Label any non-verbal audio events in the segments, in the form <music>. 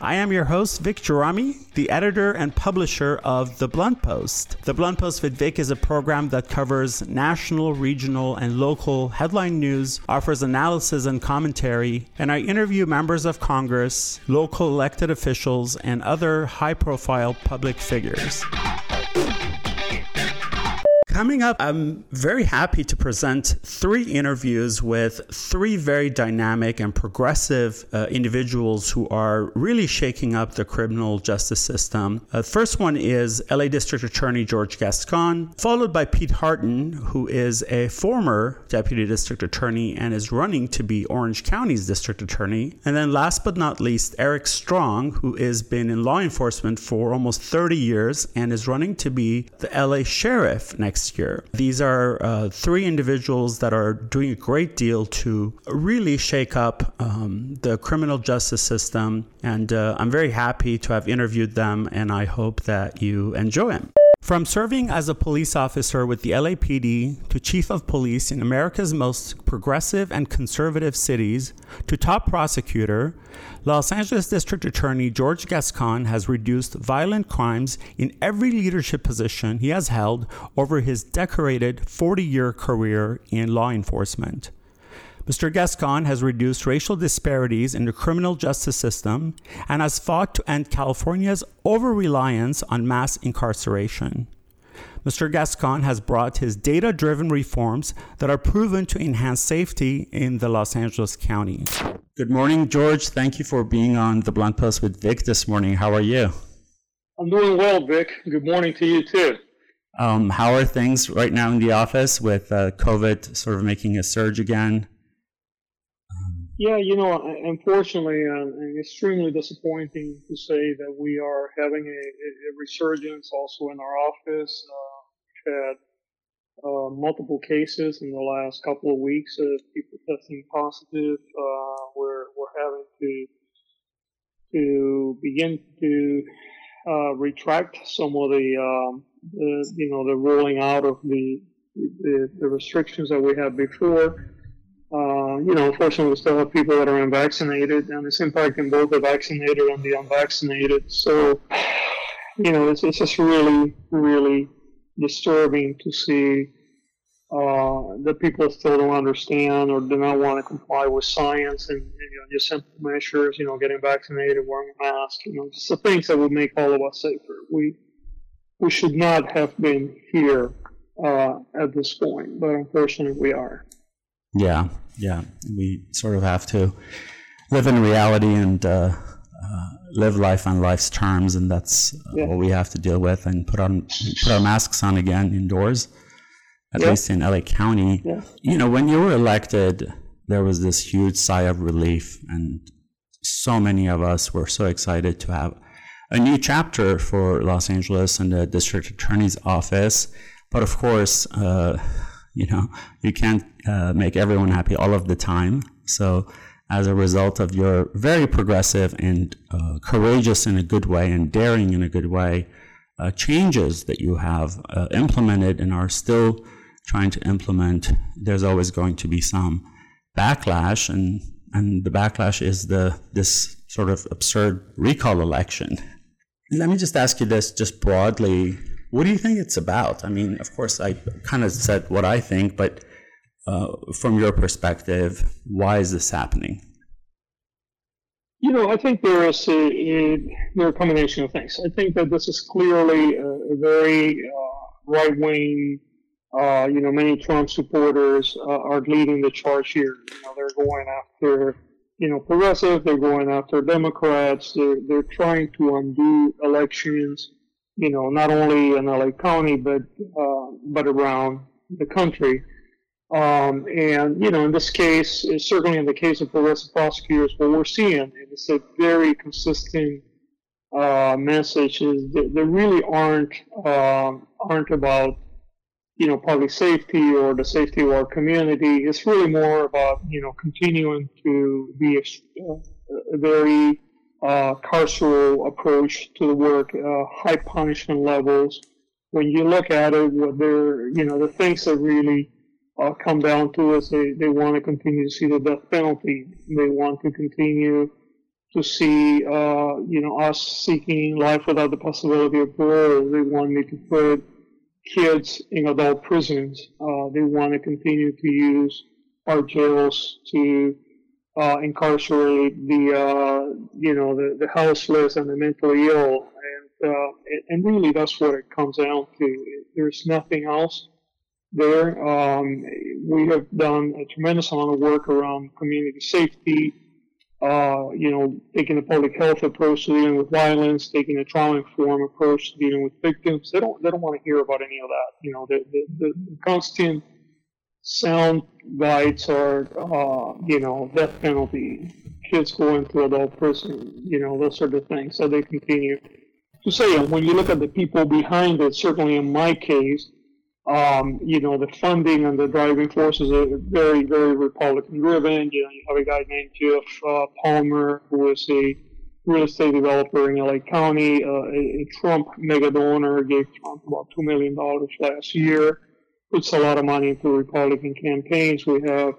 I am your host, Vic Gerami, the editor and publisher of The Blunt Post. The Blunt Post with Vic is a program that covers national, regional, and local headline news, offers analysis and commentary, and I interview members of Congress, local elected officials, and other high profile public figures. Coming up, I'm very happy to present three interviews with three very dynamic and progressive uh, individuals who are really shaking up the criminal justice system. Uh, first one is LA District Attorney George Gascon, followed by Pete Hardin, who is a former Deputy District Attorney and is running to be Orange County's District Attorney. And then last but not least, Eric Strong, who has been in law enforcement for almost 30 years and is running to be the LA Sheriff next year. These are uh, three individuals that are doing a great deal to really shake up um, the criminal justice system, and uh, I'm very happy to have interviewed them, and I hope that you enjoy them. From serving as a police officer with the LAPD to chief of police in America's most progressive and conservative cities to top prosecutor, Los Angeles District Attorney George Gascon has reduced violent crimes in every leadership position he has held over his decorated 40 year career in law enforcement. Mr. Gascon has reduced racial disparities in the criminal justice system and has fought to end California's over reliance on mass incarceration. Mr. Gascon has brought his data driven reforms that are proven to enhance safety in the Los Angeles County. Good morning, George. Thank you for being on the Blunt Post with Vic this morning. How are you? I'm doing well, Vic. Good morning to you, too. Um, how are things right now in the office with uh, COVID sort of making a surge again? Yeah, you know, unfortunately, uh, extremely disappointing to say that we are having a, a resurgence also in our office. Uh, we've had uh, multiple cases in the last couple of weeks of people testing positive. Uh, we're we're having to to begin to uh, retract some of the, um, the you know the rolling out of the the, the restrictions that we had before. Uh, you know, unfortunately, we still have people that are unvaccinated, and it's impacting both the vaccinated and the unvaccinated. So, you know, it's, it's just really, really disturbing to see uh, that people still don't understand or do not want to comply with science and you know, just simple measures, you know, getting vaccinated, wearing a mask, you know, just the things that would make all of us safer. We we should not have been here uh, at this point, but unfortunately, we are. Yeah, yeah. We sort of have to live in reality and uh, uh, live life on life's terms, and that's yeah. what we have to deal with. And put on put our masks on again indoors, at yeah. least in LA County. Yeah. You know, when you were elected, there was this huge sigh of relief, and so many of us were so excited to have a new chapter for Los Angeles and the district attorney's office. But of course, uh, you know, you can't uh, make everyone happy all of the time. So, as a result of your very progressive and uh, courageous in a good way and daring in a good way uh, changes that you have uh, implemented and are still trying to implement, there's always going to be some backlash, and and the backlash is the this sort of absurd recall election. Let me just ask you this, just broadly what do you think it's about? I mean, of course, I kind of said what I think, but uh, from your perspective, why is this happening? You know, I think there is a, a, there are a combination of things. I think that this is clearly a, a very uh, right wing. Uh, you know, many Trump supporters uh, are leading the charge here. You know, they're going after you know progressive. They're going after Democrats. They're they're trying to undo elections you know, not only in LA County, but, uh, but around the country. Um, and, you know, in this case, certainly in the case of progressive prosecutors, what we're seeing, and it's a very consistent uh, message, is that there really aren't, um, aren't about, you know, public safety or the safety of our community. It's really more about, you know, continuing to be a very uh, carceral approach to the work, uh, high punishment levels. When you look at it, what they're, you know, the things that really uh, come down to is they, they want to continue to see the death penalty. They want to continue to see, uh, you know, us seeking life without the possibility of parole. They want me to put kids in adult prisons. Uh, they want to continue to use our jails to uh, incarcerate the, uh, you know, the, the houseless and the mentally ill. And, uh, and really that's what it comes down to. There's nothing else there. Um, we have done a tremendous amount of work around community safety, uh, you know, taking a public health approach to dealing with violence, taking a trauma-informed approach to dealing with victims. They don't, they don't want to hear about any of that. You know, the, the, the constant sound bites are, uh, you know, death penalty, kids going to adult prison, you know, those sort of things. So they continue to say, when you look at the people behind it, certainly in my case, um, you know, the funding and the driving forces are very, very Republican driven. You know, you have a guy named Geoff uh, Palmer, who is a real estate developer in LA County, uh, a, a, Trump mega donor, gave Trump about $2 million last year, puts a lot of money into Republican campaigns. We have,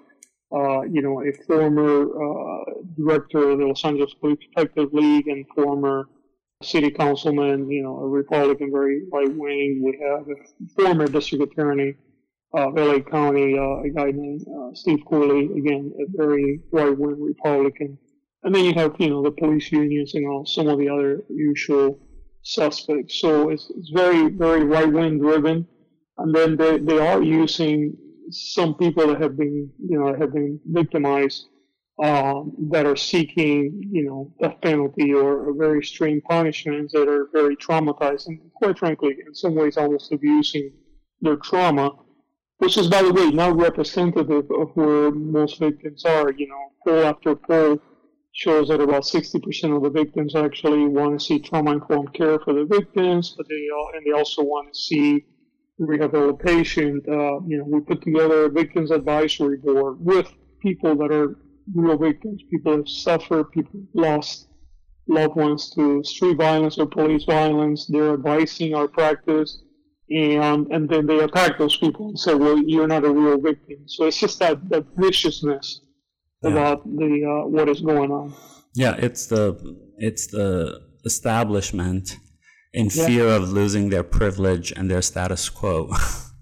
uh, you know, a former uh, director of the Los Angeles Police Protective League and former city councilman, you know, a Republican, very right wing. We have a former district attorney of LA County, uh, a guy named uh, Steve Cooley, again, a very right wing Republican. And then you have, you know, the police unions and all some of the other usual suspects. So it's, it's very, very right wing driven. And then they, they are using some people that have been, you know, have been victimized um, that are seeking, you know, death penalty or, very extreme punishments that are very traumatized and quite frankly, in some ways almost abusing their trauma, which is, by the way, not representative of where most victims are. You know, poll after poll shows that about 60% of the victims actually want to see trauma-informed care for the victims, but they and they also want to see rehabilitation. Uh, you know, we put together a victims advisory board with people that are real victims. People have suffered, people lost loved ones to street violence or police violence. They're advising our practice, and and then they attack those people and say, "Well, you're not a real victim." So it's just that that viciousness yeah. about the uh, what is going on. Yeah, it's the it's the establishment in yeah. fear of losing their privilege and their status quo.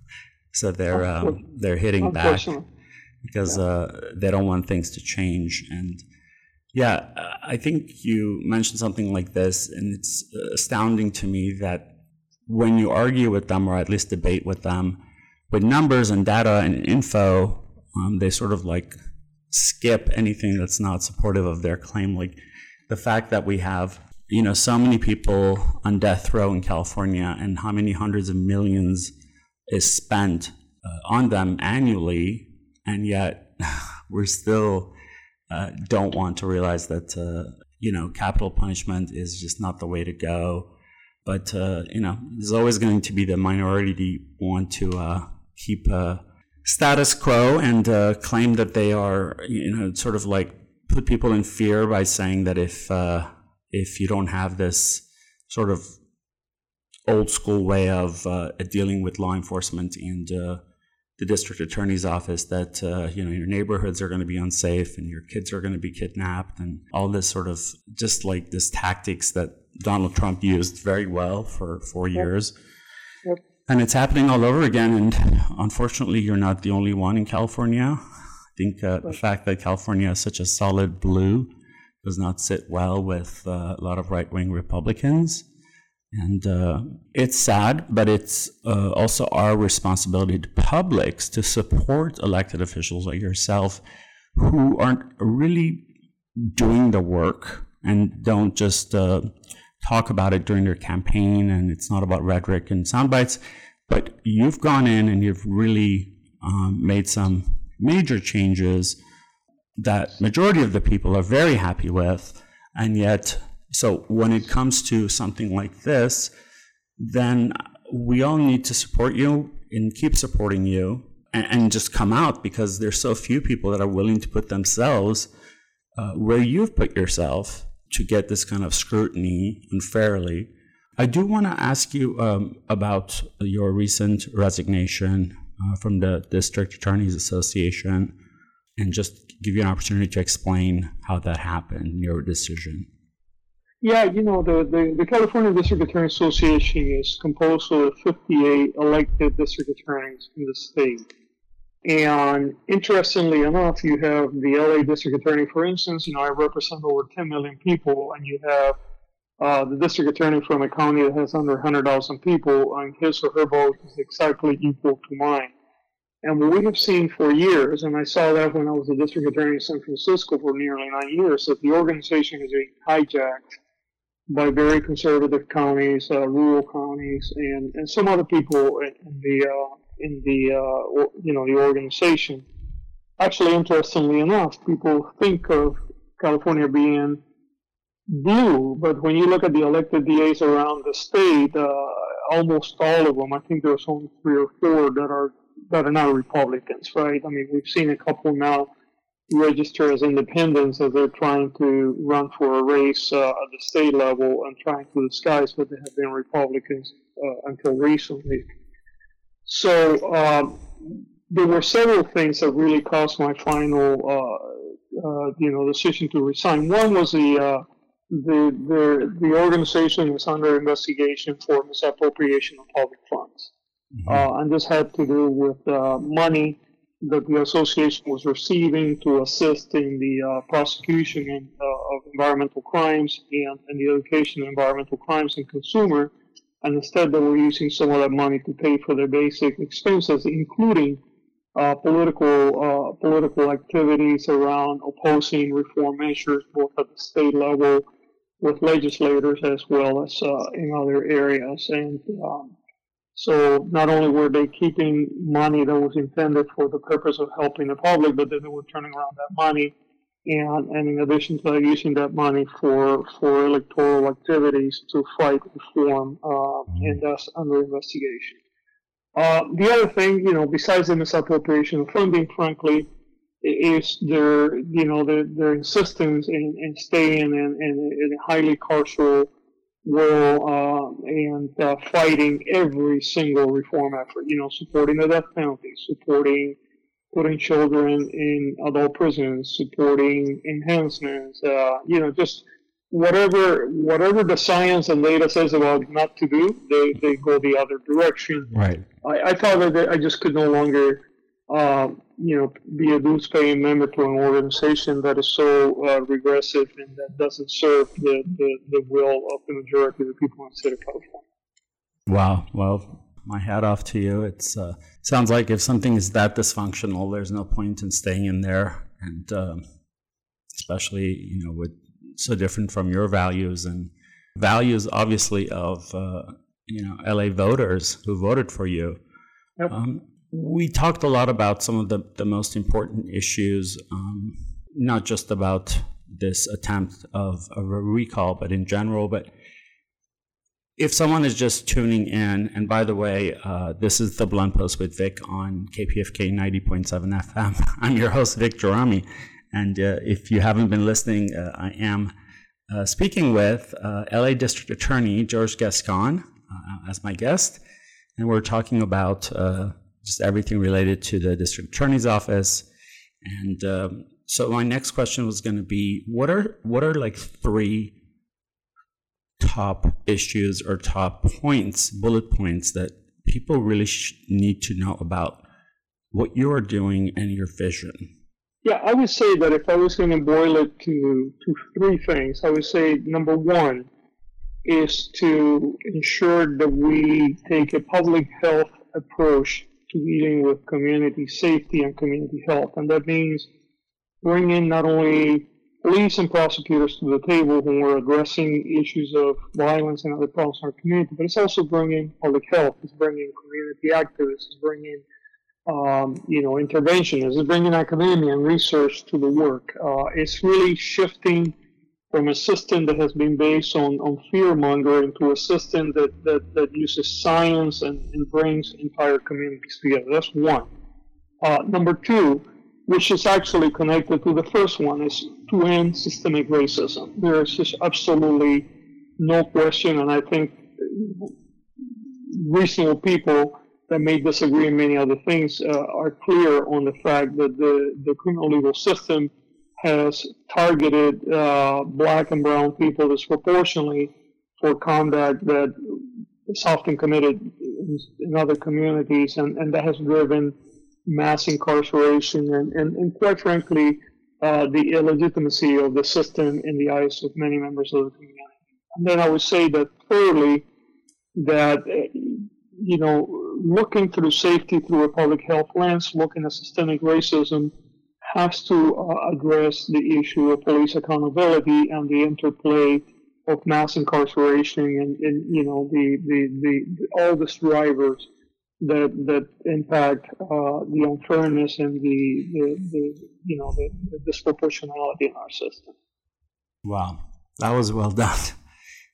<laughs> so they're um, they're hitting back because yeah. uh, they don't want things to change. And yeah, I think you mentioned something like this, and it's astounding to me that when you argue with them, or at least debate with them, with numbers and data and info, um, they sort of like skip anything that's not supportive of their claim. Like the fact that we have, you know, so many people on death row in California, and how many hundreds of millions is spent uh, on them annually and yet <laughs> we're still uh, don't want to realize that uh, you know capital punishment is just not the way to go. But uh, you know, there's always going to be the minority want to uh, keep uh, status quo and claim that they are you know sort of like put people in fear by saying that if if you don't have this sort of old school way of dealing with law enforcement and the district attorney's office that uh, you know your neighborhoods are going to be unsafe and your kids are going to be kidnapped and all this sort of just like this tactics that Donald Trump used very well for four yep. years. Yep. And it's happening all over again. And unfortunately, you're not the only one in California. I think uh, the fact that California is such a solid blue does not sit well with uh, a lot of right wing Republicans. And uh, it's sad, but it's uh, also our responsibility to publics to support elected officials like yourself who aren't really doing the work and don't just uh, talk about it during their campaign. And it's not about rhetoric and sound bites, but you've gone in and you've really um, made some major changes that majority of the people are very happy with, and yet so when it comes to something like this, then we all need to support you and keep supporting you and, and just come out because there's so few people that are willing to put themselves uh, where you've put yourself to get this kind of scrutiny unfairly. I do want to ask you um, about your recent resignation uh, from the District Attorneys Association and just give you an opportunity to explain how that happened, your decision. Yeah, you know, the, the, the California District Attorney Association is composed of 58 elected district attorneys in the state. And interestingly enough, you have the LA District Attorney, for instance, you know, I represent over 10 million people, and you have uh, the district attorney from a county that has under 100,000 people, and his or her vote is exactly equal to mine. And what we have seen for years, and I saw that when I was the district attorney in San Francisco for nearly nine years, that the organization is being hijacked by very conservative counties, uh, rural counties, and, and some other people in the uh, in the uh, you know the organization. Actually, interestingly enough, people think of California being blue, but when you look at the elected DAs around the state, uh, almost all of them, I think there's only three or four that are that are not Republicans, right? I mean, we've seen a couple now register as independents as they're trying to run for a race uh, at the state level and trying to disguise that they have been Republicans uh, until recently. So um, there were several things that really caused my final, uh, uh you know, decision to resign. One was the uh, the, the the organization was under investigation for misappropriation of public funds, mm-hmm. Uh, and this had to do with money that the association was receiving to assist in the uh, prosecution uh, of environmental crimes and, and, the education of environmental crimes and consumer. And instead, they were using some of that money to pay for their basic expenses, including uh, political uh, political activities around opposing reform measures, both at the state level with legislators as well as uh, in other areas. And um, so not only were they keeping money that was intended for the purpose of helping the public, but then they were turning around that money and, and in addition to that, using that money for, for electoral activities to fight reform, uh, and that's under investigation. Uh, the other thing, you know, besides the misappropriation of funding, frankly, is their, you know, their, their insistence in, in staying in, in, in a highly carceral will uh, and uh, fighting every single reform effort. You know, supporting the death penalty, supporting putting children in adult prisons, supporting enhancements. Uh, you know, just whatever whatever the science and data says about not to do, they, they go the other direction. Right. I, I thought that I just could no longer uh, you know, be a dues paying member to an organization that is so uh, regressive and that doesn't serve the, the, the, will of the majority of the people in the state of California. Wow. Well, my hat off to you. It uh, sounds like if something is that dysfunctional, there's no point in staying in there, and um, especially you know with so different from your values and values, obviously of uh, you know LA voters who voted for you. Yep. Um, we talked a lot about some of the, the most important issues, um, not just about this attempt of, of a recall, but in general. But if someone is just tuning in, and by the way, uh, this is the Blunt Post with Vic on KPFK 90.7 FM. <laughs> I'm your host, Vic Gerami. And uh, if you haven't been listening, uh, I am uh, speaking with uh, LA District Attorney George Gascon uh, as my guest. And we're talking about just everything related to the district attorney's office. And um, so my next question was going to be, what are what are like three top issues or top points, bullet points that people really need to know about what you are doing and your vision? Yeah, I would say that if I was going to boil it to, to three things, I would say number one is to ensure that we take a public health approach dealing with community safety and community health. And that means bringing not only police and prosecutors to the table when we're addressing issues of violence and other problems in our community, but it's also bringing public health, it's bringing community activists, it's bringing um, you know, interventionists, it's bringing academia and research to the work. Uh, it's really shifting from a system that has been based on, on fear mongering to a system that, that, that uses science and, and brings entire communities together. That's one. Uh, number two, which is actually connected to the first one, is to end systemic racism. There's just absolutely no question, and I think reasonable people that may disagree in many other things uh, are clear on the fact that the, the criminal legal system has targeted uh, black and brown people disproportionately for conduct that is often committed in, in other communities, and, and that has driven mass incarceration and, and, and quite frankly, uh, the illegitimacy of the system in the eyes of many members of the community. And then I would say that thirdly, that uh, you know, looking through safety through a public health lens, looking at systemic racism, has to uh, address the issue of police accountability and the interplay of mass incarceration and, and you know the, the, the, all these drivers that that impact uh, the unfairness and the, the, the you know the, the, disproportionality in our system. Wow, that was well done.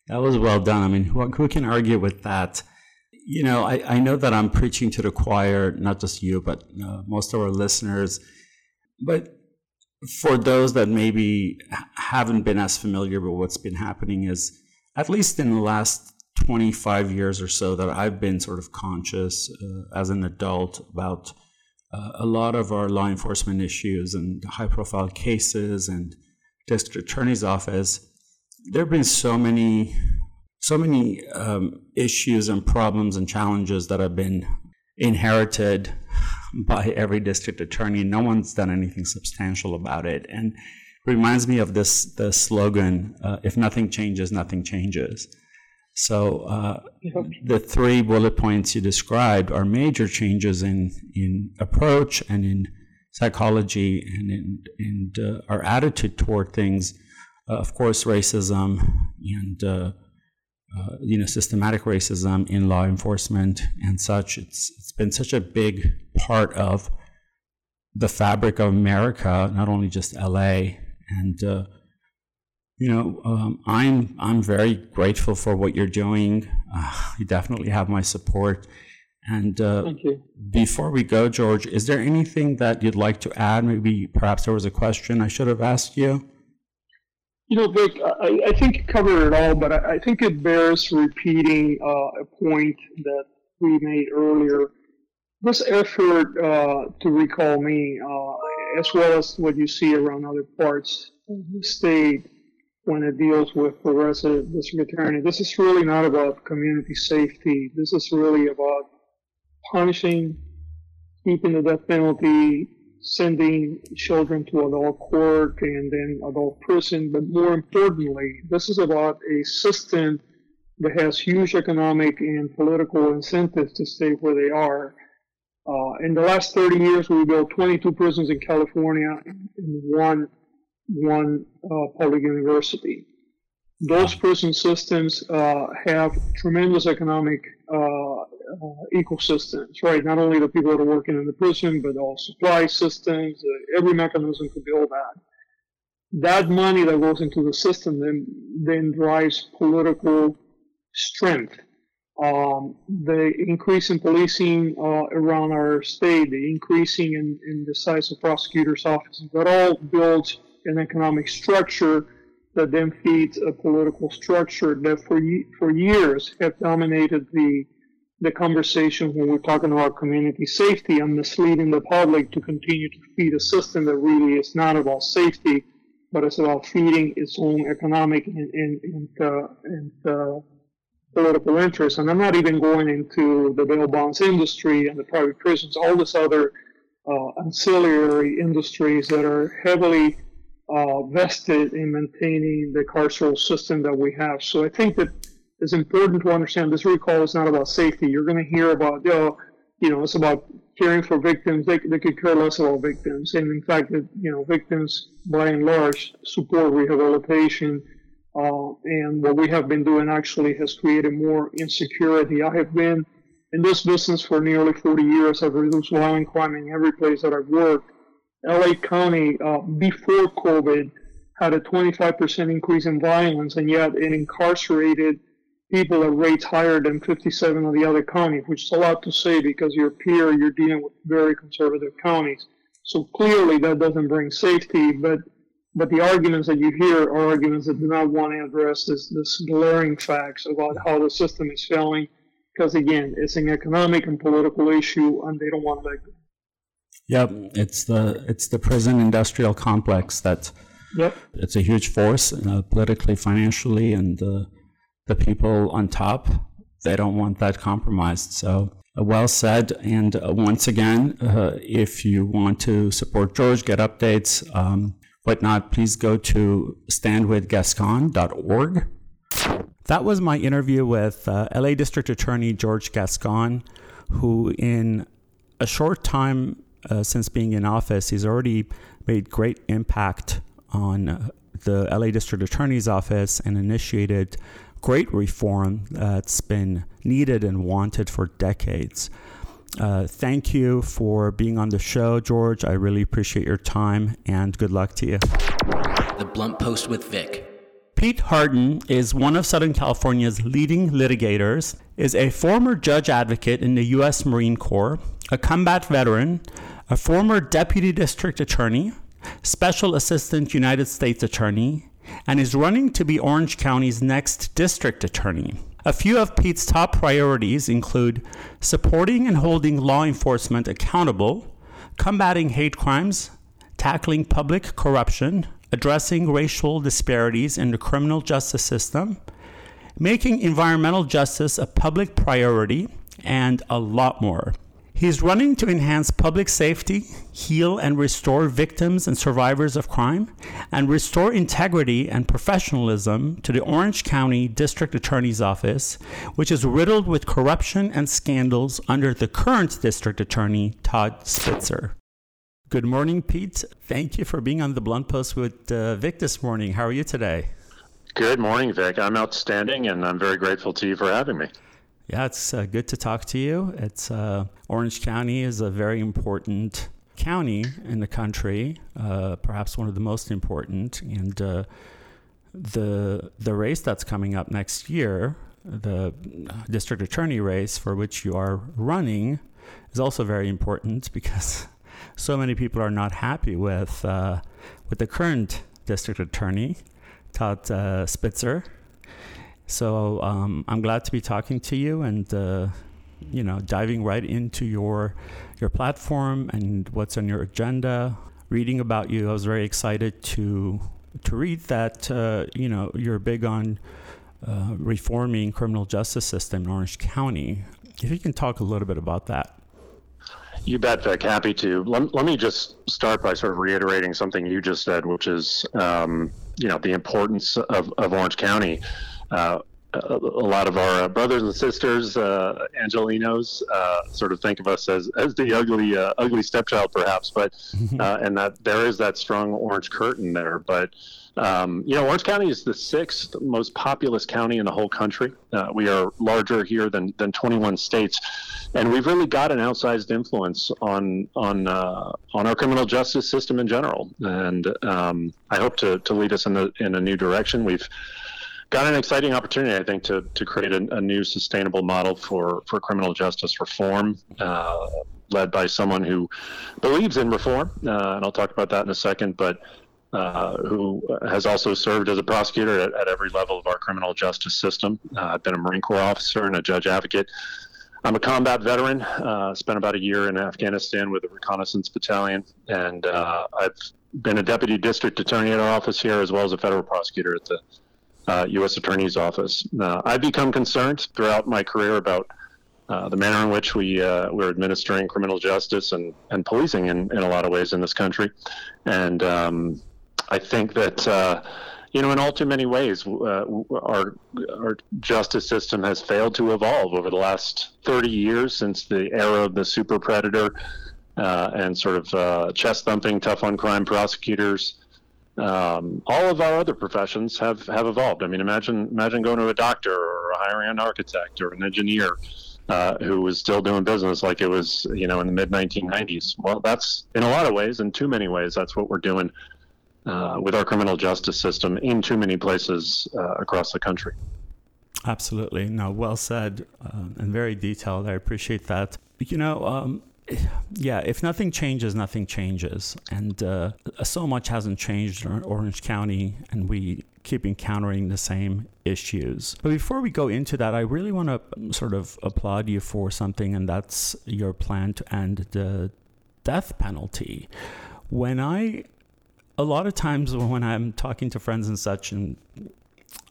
That was well done. I mean, who, who can argue with that? You know, I, I know that I'm preaching to the choir, not just you, but uh, most of our listeners. But for those that maybe haven't been as familiar with what's been happening, is at least in the last 25 years or so that I've been sort of conscious uh, as an adult about uh, a lot of our law enforcement issues and high profile cases and district attorney's office. There have been so many, so many um, issues and problems and challenges that have been inherited by every district attorney. No one's done anything substantial about it. And reminds me of this the slogan, uh, if nothing changes, nothing changes. So uh, the three bullet points you described are major changes in, in approach and in psychology and in, in uh, our attitude toward things. Uh, of course, racism and uh, you know systematic racism in law enforcement and such. It's it's been such a big part of the fabric of America, not only just LA and uh, you know, um, I'm I'm very grateful for what you're doing. Uh, you definitely have my support. And uh, Thank you. before we go, George, is there anything that you'd like to add? Maybe perhaps there was a question I should have asked you. You know, Vic, I, I think you covered it all, but I, I think it bears repeating uh, a point that we made earlier. This effort uh, to recall me, uh, as well as what you see around other parts of the state, when it deals with progressive district attorney. This is really not about community safety. This is really about punishing, keeping the death penalty, sending children to adult court and then adult prison. But more importantly, this is about a system that has huge economic and political incentives to stay where they are. Uh, in the last 30 years, we built 22 prisons in California and one one uh, public university. Those prison systems uh, have tremendous economic uh, ecosystems, right? Not only the people that are working in the prison, but all supply systems, uh, every mechanism to build that. That money that goes into the system then, then drives political strength. Um, the increase in policing uh, around our state, the increasing in, in the size of prosecutors' offices, that all builds an economic structure that then feeds a political structure that for for years have dominated the the conversation when we're talking about community safety and misleading the public to continue to feed a system that really is not about safety, but it's about feeding its own economic and, and, and, uh, and uh, political interests. And I'm not even going into the bail bonds industry and the private prisons, all this other uh, ancillary industries that are heavily uh, vested in maintaining the carceral system that we have. So I think that it's important to understand this recall is not about safety. You're going to hear about, you know, it's about caring for victims. They, they could care less about victims. And in fact, that, you know, victims by and large support rehabilitation. Uh, and what we have been doing actually has created more insecurity. I have been in this business for nearly 40 years. I've reduced violent crime in every place that I've worked. LA County uh, before COVID had a 25% increase in violence, and yet it incarcerated people at rates higher than 57 of the other counties, which is a lot to say because you're peer, you're dealing with very conservative counties. So clearly that doesn't bring safety, but but the arguments that you hear are arguments that do not want to address this, this glaring facts about how the system is failing. Because again, it's an economic and political issue, and they don't want to let go. Yep, it's the it's the prison industrial complex that. Yep. It's a huge force uh, politically, financially, and uh, the people on top they don't want that compromised. So uh, well said. And uh, once again, uh, if you want to support George, get updates, um, whatnot, please go to standwithgascon.org. That was my interview with uh, LA District Attorney George Gascon, who, in a short time uh, since being in office, he's already made great impact on uh, the LA District Attorney's office and initiated great reform that's been needed and wanted for decades. Uh, thank you for being on the show, George. I really appreciate your time and good luck to you. The Blunt Post with Vic. Pete Hardin is one of Southern California's leading litigators, is a former judge advocate in the U.S. Marine Corps, a combat veteran, a former deputy district attorney, special assistant United States attorney, and is running to be Orange County's next district attorney. A few of Pete's top priorities include supporting and holding law enforcement accountable, combating hate crimes, tackling public corruption, addressing racial disparities in the criminal justice system, making environmental justice a public priority, and a lot more. He's running to enhance public safety, heal and restore victims and survivors of crime, and restore integrity and professionalism to the Orange County District Attorney's Office, which is riddled with corruption and scandals under the current District Attorney, Todd Spitzer. Good morning, Pete. Thank you for being on the Blunt Post with uh, Vic this morning. How are you today? Good morning, Vic. I'm outstanding, and I'm very grateful to you for having me. Yeah, it's uh, good to talk to you. It's uh, Orange County is a very important county in the country, uh, perhaps one of the most important. And uh, the the race that's coming up next year, the district attorney race for which you are running, is also very important because <laughs> so many people are not happy with uh, with the current district attorney, Todd uh, Spitzer. So um, I'm glad to be talking to you and uh, you know diving right into your your platform and what's on your agenda. Reading about you, I was very excited to to read that uh, you know you're big on uh, reforming criminal justice system in Orange County. If you can talk a little bit about that. You bet, Vic. Happy to. Let, let me just start by sort of reiterating something you just said, which is, um, you know, the importance of, of Orange County a lot of our uh, brothers and sisters, uh, Angelenos, uh, sort of think of us as, as the ugly, uh, ugly stepchild, perhaps. But <laughs> uh, and that there is that strong orange curtain there. But um, you know, Orange County is the sixth most populous county in the whole country. Uh, we are larger here than, than 21 states, and we've really got an outsized influence on on on our criminal justice system in general. And um, I hope to, to lead us in the in a new direction. We've got an exciting opportunity, I think, to, to create a, a new sustainable model for, for criminal justice reform, uh, led by someone who believes in reform, uh, and I'll talk about that in a second, but uh, who has also served as a prosecutor at, at, every level of our criminal justice system. Uh, I've been a Marine Corps officer and a judge advocate. I'm a combat veteran. Uh, spent about a year in Afghanistan with a reconnaissance battalion, and uh, I've been a deputy district attorney at our office here, as well as a federal prosecutor at the uh, U.S. Attorney's Office. Uh, I've become concerned throughout my career about uh, the manner in which we uh, we're administering criminal justice and, and policing in, in a lot of ways in this country, and um, I think that uh, you know in all too many ways uh, our our justice system has failed to evolve over the last 30 years since the era of the super predator and sort of chest thumping tough on crime prosecutors um, all of our other professions have, have evolved. I mean, imagine imagine going to a doctor or hiring an architect or an engineer uh, who was still doing business like it was, you know, in the mid 1990s. Well, that's in a lot of ways, in too many ways, that's what we're doing uh, with our criminal justice system in too many places uh, across the country. Absolutely. No, well said uh, and very detailed. I appreciate that. You know, um, yeah, if nothing changes, nothing changes. And uh, so much hasn't changed in Orange County, and we keep encountering the same issues. But before we go into that, I really want to sort of applaud you for something, and that's your plan to end the death penalty. When I, a lot of times <laughs> when I'm talking to friends and such, and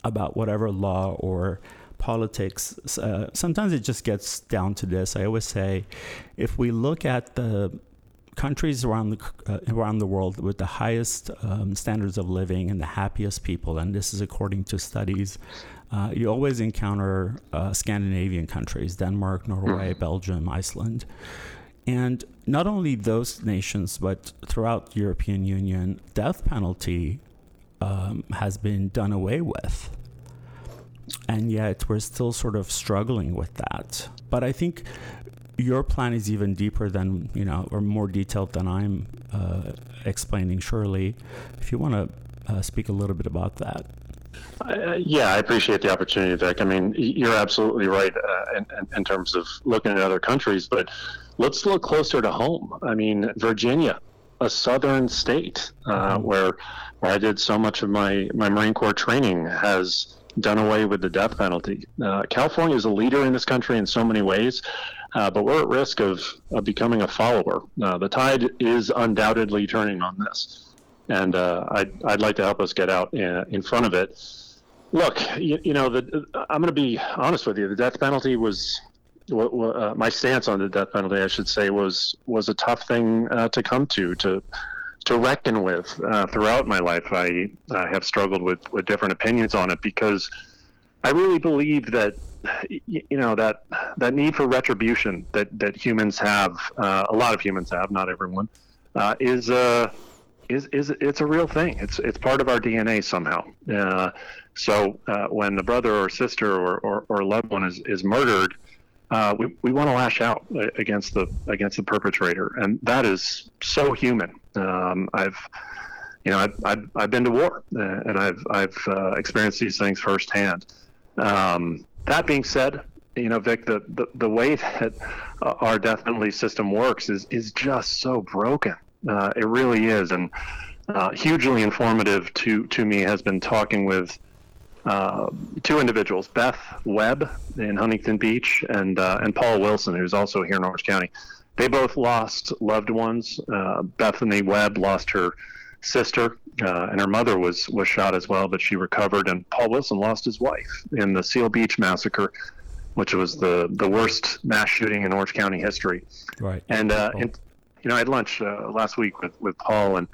about whatever law or politics, uh, sometimes it just gets down to this. I always say, if we look at the countries around the uh, around the world with the highest um, standards of living and the happiest people, and this is according to studies, uh, you always encounter uh, Scandinavian countries: Denmark, Norway, mm. Belgium, Iceland. And not only those nations, but throughout the European Union, death penalty um, has been done away with and yet we're still sort of struggling with that. But I think your plan is even deeper than you know, or more detailed than I'm uh, explaining. Surely, if you want to uh, speak a little bit about that. Uh, yeah, I appreciate the opportunity, Vic. I mean, you're absolutely right uh, in, in, terms of looking at other countries, but let's look closer to home. I mean, Virginia, a southern state uh, mm-hmm. where where I did so much of my my Marine Corps training, has done away with the death penalty. Uh, California is a leader in this country in so many ways, uh, but we're at risk of, of becoming a follower. Uh, the tide is undoubtedly turning on this, and uh, I'd, I'd like to help us get out in, in front of it. Look, you, you know, the, I'm going to be honest with you. The death penalty was uh, my stance on the death penalty, I should say, was was a tough thing uh, to come to to to reckon with uh, throughout my life. I uh, have struggled with, with different opinions on it because I really believe that you know that that need for retribution that that humans have, uh, a lot of humans have, not everyone, uh, is a is is it's a real thing. It's it's part of our DNA somehow. Uh, so when the brother or sister or, or, or loved one is, is murdered, uh, we, we want to lash out against the against the perpetrator, and that is so human. Um, I've you know I've, I've, I've been to war, uh, and I've I've uh, experienced these things firsthand. Um, that being said, you know, Vic, the, the, the way that our death penalty system works is is just so broken. Uh, it really is, and uh, hugely informative to to me has been talking with uh, two individuals, Beth Webb in Huntington Beach and uh, and Paul Wilson, who's also here in Orange County. They both lost loved ones. Uh, Bethany Webb lost her sister, uh, and her mother was was shot as well, but she recovered. And Paul Wilson lost his wife in the Seal Beach massacre, which was the the worst mass shooting in Orange County history. Right. And, uh, and you know, I had lunch uh, last week with with Paul and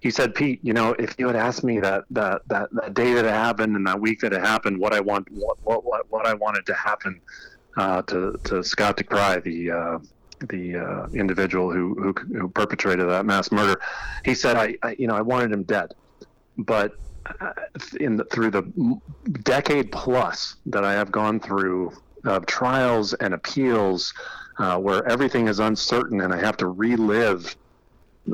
he said, Pete, you know, if you had asked me that that that, that day that it happened and that week that it happened, what I want, what what what, what I wanted to happen uh, to to Scott Dekraai, the uh, the uh, individual who, who who perpetrated that mass murder, he said, I, I you know I wanted him dead, but uh, in the, through the decade plus that I have gone through of trials and appeals, uh, where everything is uncertain and I have to relive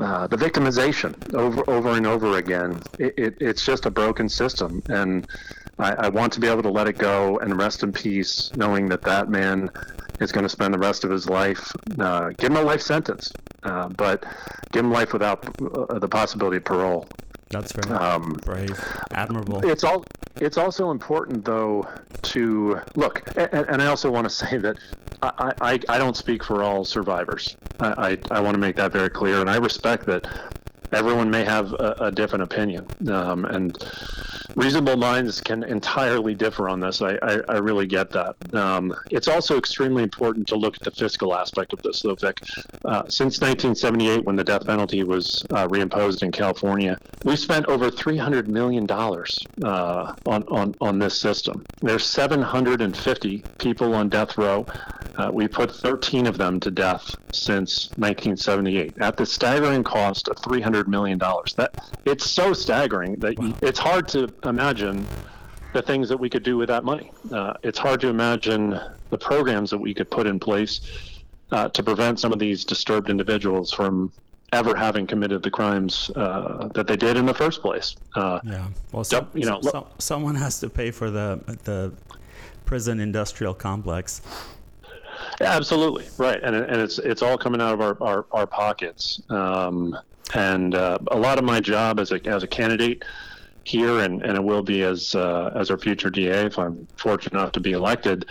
uh, the victimization over over and over again. It, it, it's just a broken system, and I, I, want to be able to let it go and rest in peace, knowing that that man is going to spend the rest of his life. Uh, give him a life sentence, uh, but give him life without uh, the possibility of parole. That's very um, brave, admirable. It's all. It's also important, though, to look, and, and I also want to <laughs> say that I, I, I don't speak for all survivors. I, I, I want to make that very clear, and I respect that everyone may have a, a different opinion, um, and reasonable minds can entirely differ on this. I, I, I really get that. Um, it's also extremely important to look at the fiscal aspect of this, though, Vic. Uh, since 1978, when the death penalty was uh, reimposed in California, we spent over $300 million uh, on, on, on this system. There's 750 people on death row. Uh, we put 13 of them to death since 1978 at the staggering cost of $300 million. That It's so staggering that wow. it's hard to imagine the things that we could do with that money. Uh, it's hard to imagine the programs that we could put in place uh, to prevent some of these disturbed individuals from ever having committed the crimes uh, that they did in the first place. Uh, yeah, well, so, you know, so, someone has to pay for the the prison industrial complex. Absolutely right, and and it's it's all coming out of our our, our pockets. Um, and uh, a lot of my job as a as a candidate here, and, and it will be as uh, as our future DA if I'm fortunate enough to be elected,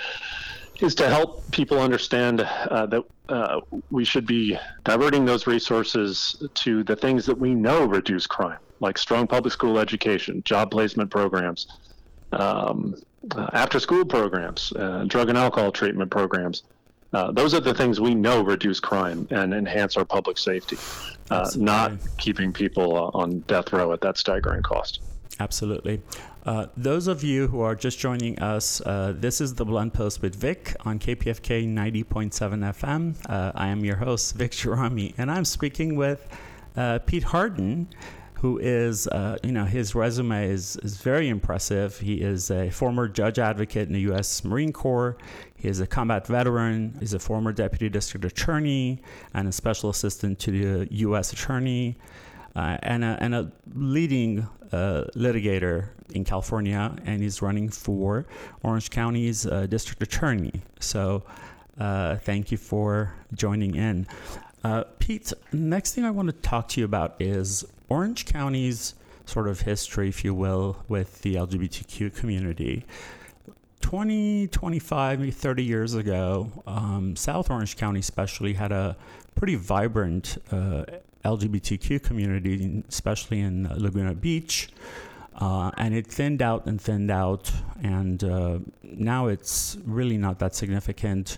is to help people understand uh, that uh, we should be diverting those resources to the things that we know reduce crime, like strong public school education, job placement programs, um, uh, after school programs, uh, drug and alcohol treatment programs. Uh, those are the things we know reduce crime and enhance our public safety, uh, not keeping people on death row at that staggering cost. Absolutely. Uh, those of you who are just joining us, uh, this is the Blunt Post with Vic on KPFK 90.7 FM. Uh, I am your host, Vic Gerami, and I'm speaking with uh, Pete Hardin, who is, uh, you know, his resume is, is very impressive. He is a former judge advocate in the U.S. Marine Corps. He is a combat veteran. He's a former deputy district attorney and a special assistant to the U.S. attorney. Uh, and, a, and a leading uh, litigator in California, and he's running for Orange County's uh, district attorney. So, uh, thank you for joining in. Uh, Pete, next thing I want to talk to you about is Orange County's sort of history, if you will, with the LGBTQ community. 20, 25, maybe 30 years ago, um, South Orange County, especially, had a pretty vibrant uh, LGBTQ community, especially in Laguna Beach. Uh, and it thinned out and thinned out, and uh, now it's really not that significant.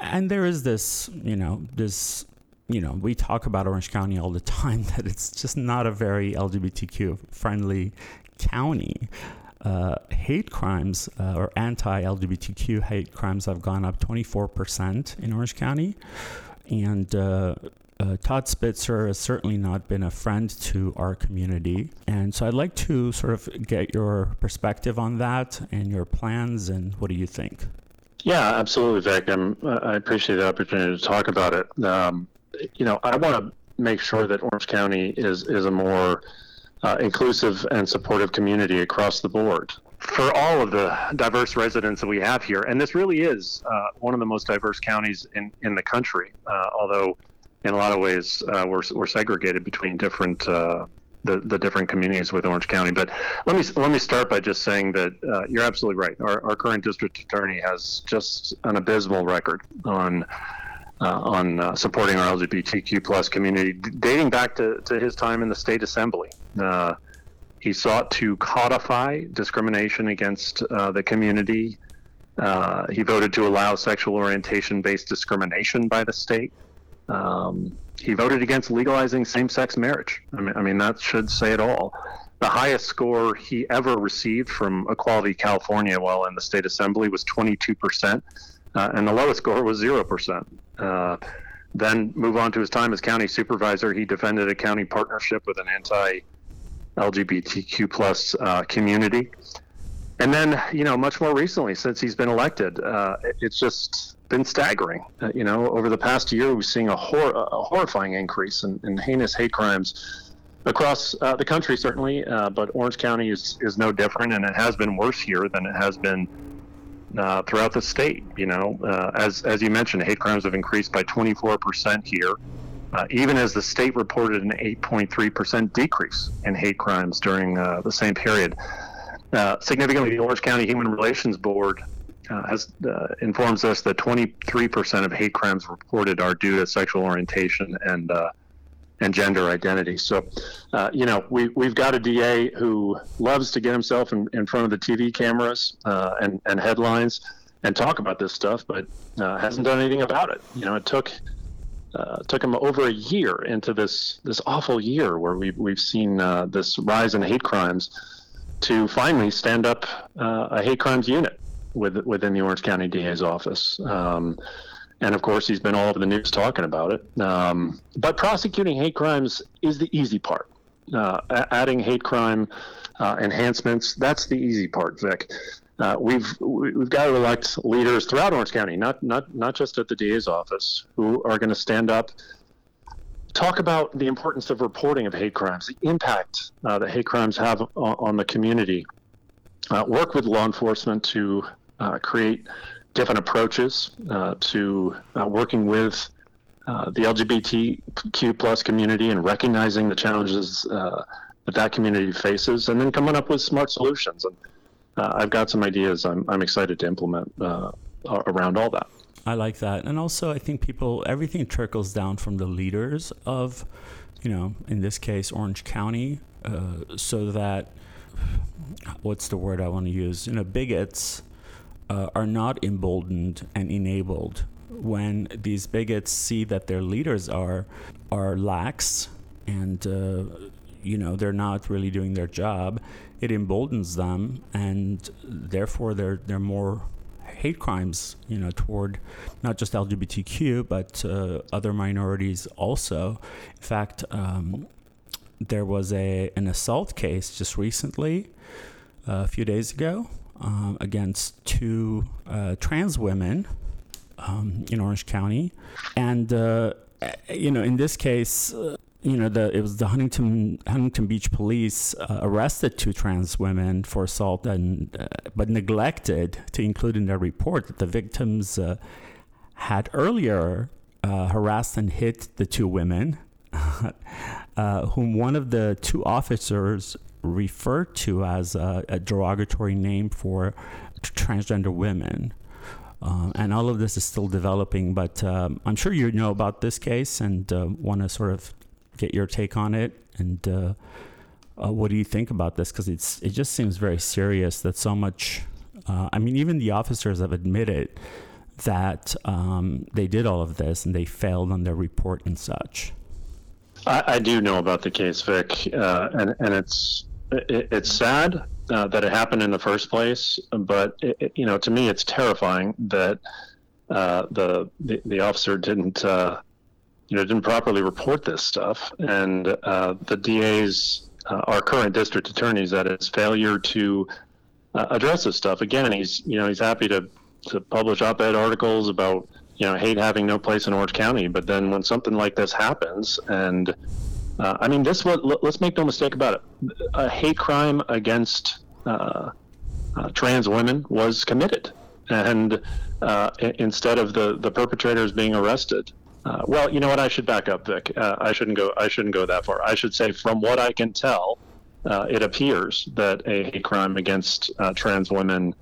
And there is this, you know, this, you know, we talk about Orange County all the <laughs> time that it's just not a very LGBTQ friendly county. Uh, hate crimes uh, or anti LGBTQ hate crimes have gone up 24% in Orange County. And uh, uh, Todd Spitzer has certainly not been a friend to our community. And so I'd like to sort of get your perspective on that and your plans, and what do you think? Yeah, absolutely, Vic. I'm, I appreciate the opportunity to talk about it. Um, you know, I want to make sure that Orange County is, is a more uh, inclusive and supportive community across the board for all of the diverse residents that we have here. And this really is uh, one of the most diverse counties in, in the country, uh, although in a lot of ways, uh, we're, we're segregated between different uh, the, the different communities with Orange County. But let me let me start by just saying that uh, you're absolutely right. Our, our current district attorney has just an abysmal record on on uh, supporting our LGBTQ plus community, dating back to, to his time in the state assembly. Uh, he sought to codify discrimination against the community. he voted to allow sexual orientation based discrimination by the state. Um, he voted against legalizing same-sex marriage. I mean, I mean that should say it all. The highest score he ever received from Equality California while in the state assembly was 22 percent, uh, and the lowest score was zero percent. Uh, then move on to his time as county supervisor. He defended a county partnership with an anti-LGBTQ plus uh, community, and then you know much more recently since he's been elected, uh, it's just been staggering. Uh, you know, over the past year, we've seen a, hor- a horrifying increase in, in, heinous hate crimes across uh, the country, certainly. Uh, but Orange County is, is no different, and it has been worse here than it has been uh, throughout the state. You know, uh, as as you mentioned, hate crimes have increased by 24% here. Uh, even as the state reported an 8.3% decrease in hate crimes during the same period. significantly, the Orange County Human Relations Board uh, has uh, informs us that 23% of hate crimes reported are due to sexual orientation and uh, and gender identity. So, uh, you know, we we've got a DA who loves to get himself in, in front of the TV cameras uh, and and headlines and talk about this stuff, but uh, hasn't done anything about it. You know, it took. took him over a year into this this awful year where we we've seen this rise in hate crimes to finally stand up a hate crimes unit with, within the Orange County DA's office. Um, and of course, he's been all over the news talking about it. Um, but prosecuting hate crimes is the easy part. Uh, adding hate crime uh, enhancements, that's the easy part, Vic. Uh, we've we've got to elect leaders throughout Orange County, not not not just at the DA's office, who are going to stand up, talk about the importance of reporting of hate crimes, the impact uh, that hate crimes have on, on the community, uh, work with law enforcement to uh, create different approaches uh, to uh, working with uh, the LGBTQ plus community and recognizing the challenges uh, that that community faces, and then coming up with smart solutions. And uh, I've got some ideas I'm, I'm excited to implement uh, around all that. I like that, and also I think people everything trickles down from the leaders of, you know, in this case Orange County, so that what's the word I want to use? You know, bigots uh, are not emboldened and enabled when these bigots see that their leaders are are lax and uh, you know they're not really doing their job. It emboldens them, and therefore they're they're more hate crimes, you know, toward not just LGBTQ but uh, other minorities also. In fact, um, there was a an assault case just recently, uh, a few days ago, um, against two uh, trans women um, in Orange County, and uh, you know, in this case. Uh, you know, the it was the Huntington Huntington Beach police uh, arrested two trans women for assault, and uh, but neglected to include in their report that the victims had earlier harassed and hit the two women <laughs> uh, whom one of the two officers referred to as a, a derogatory name for transgender women. Um, and all of this is still developing, but um, I'm sure you know about this case and uh, want to sort of get your take on it. And uh, uh, what do you think about this? Because it's it just seems very serious that so much. Uh, I mean, even the officers have admitted that um, they did all of this and they failed on their report and such. I, I do know about the case, Vic, uh, and and it's it, it's sad uh, that it happened in the first place. But it, it, you know, to me, it's terrifying that uh, the, the, the officer didn't uh, you know didn't properly report this stuff, and uh, the DA's uh, our current district attorneys that his failure to address this stuff. Again, he's you know he's happy to to publish op-ed articles about you know, hate having no place in Orange County. But then when something like this happens, and uh, I mean, this was, let's make no mistake about it, a hate crime against uh, uh, trans women was committed. And uh, instead of the, the perpetrators being arrested, uh, well, you know what? I should back up, Vic. Uh, I shouldn't go. I shouldn't go that far. I should say, from what I can tell, it appears that a hate crime against trans women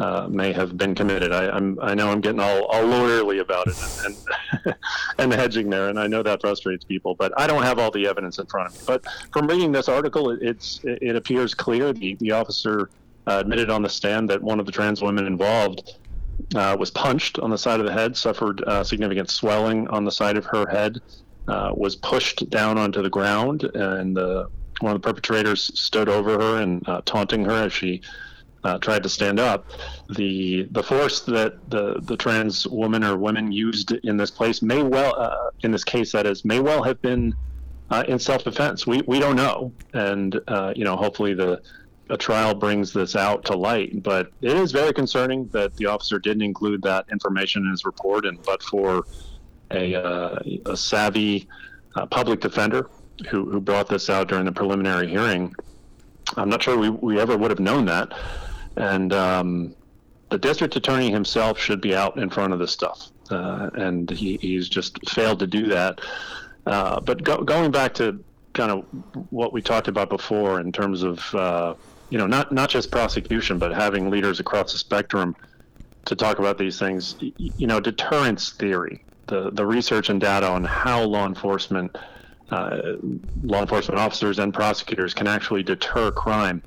uh, may have been committed. I, am I know I'm getting all, all lawyerly about it and and, <laughs> and, hedging there, and I know that frustrates people. But I don't have all the evidence in front of me. But from reading this article, it, it's it appears clear the the officer uh, admitted on the stand that one of the trans women involved uh, was punched on the side of the head, suffered uh, significant swelling on the side of her head, uh, was pushed down onto the ground, and one of the perpetrators stood over her and taunting her as she uh, tried to stand up, the the force that the the trans woman or women used in this place may well, uh, in this case, that is, may well have been uh, in self defense. We we don't know, and uh, you know, hopefully the a trial brings this out to light. But it is very concerning that the officer didn't include that information in his report, and but for a uh, a savvy uh, public defender who who brought this out during the preliminary hearing. I'm not sure we, we ever would have known that and um, the district attorney himself should be out in front of this stuff, uh, and he, he's just failed to do that. Uh, but go, going back to kind of what we talked about before in terms of uh, you know not not just prosecution, but having leaders across the spectrum to talk about these things. You know, deterrence theory, the the research and data on how law enforcement. Uh, law enforcement officers and prosecutors can actually deter crime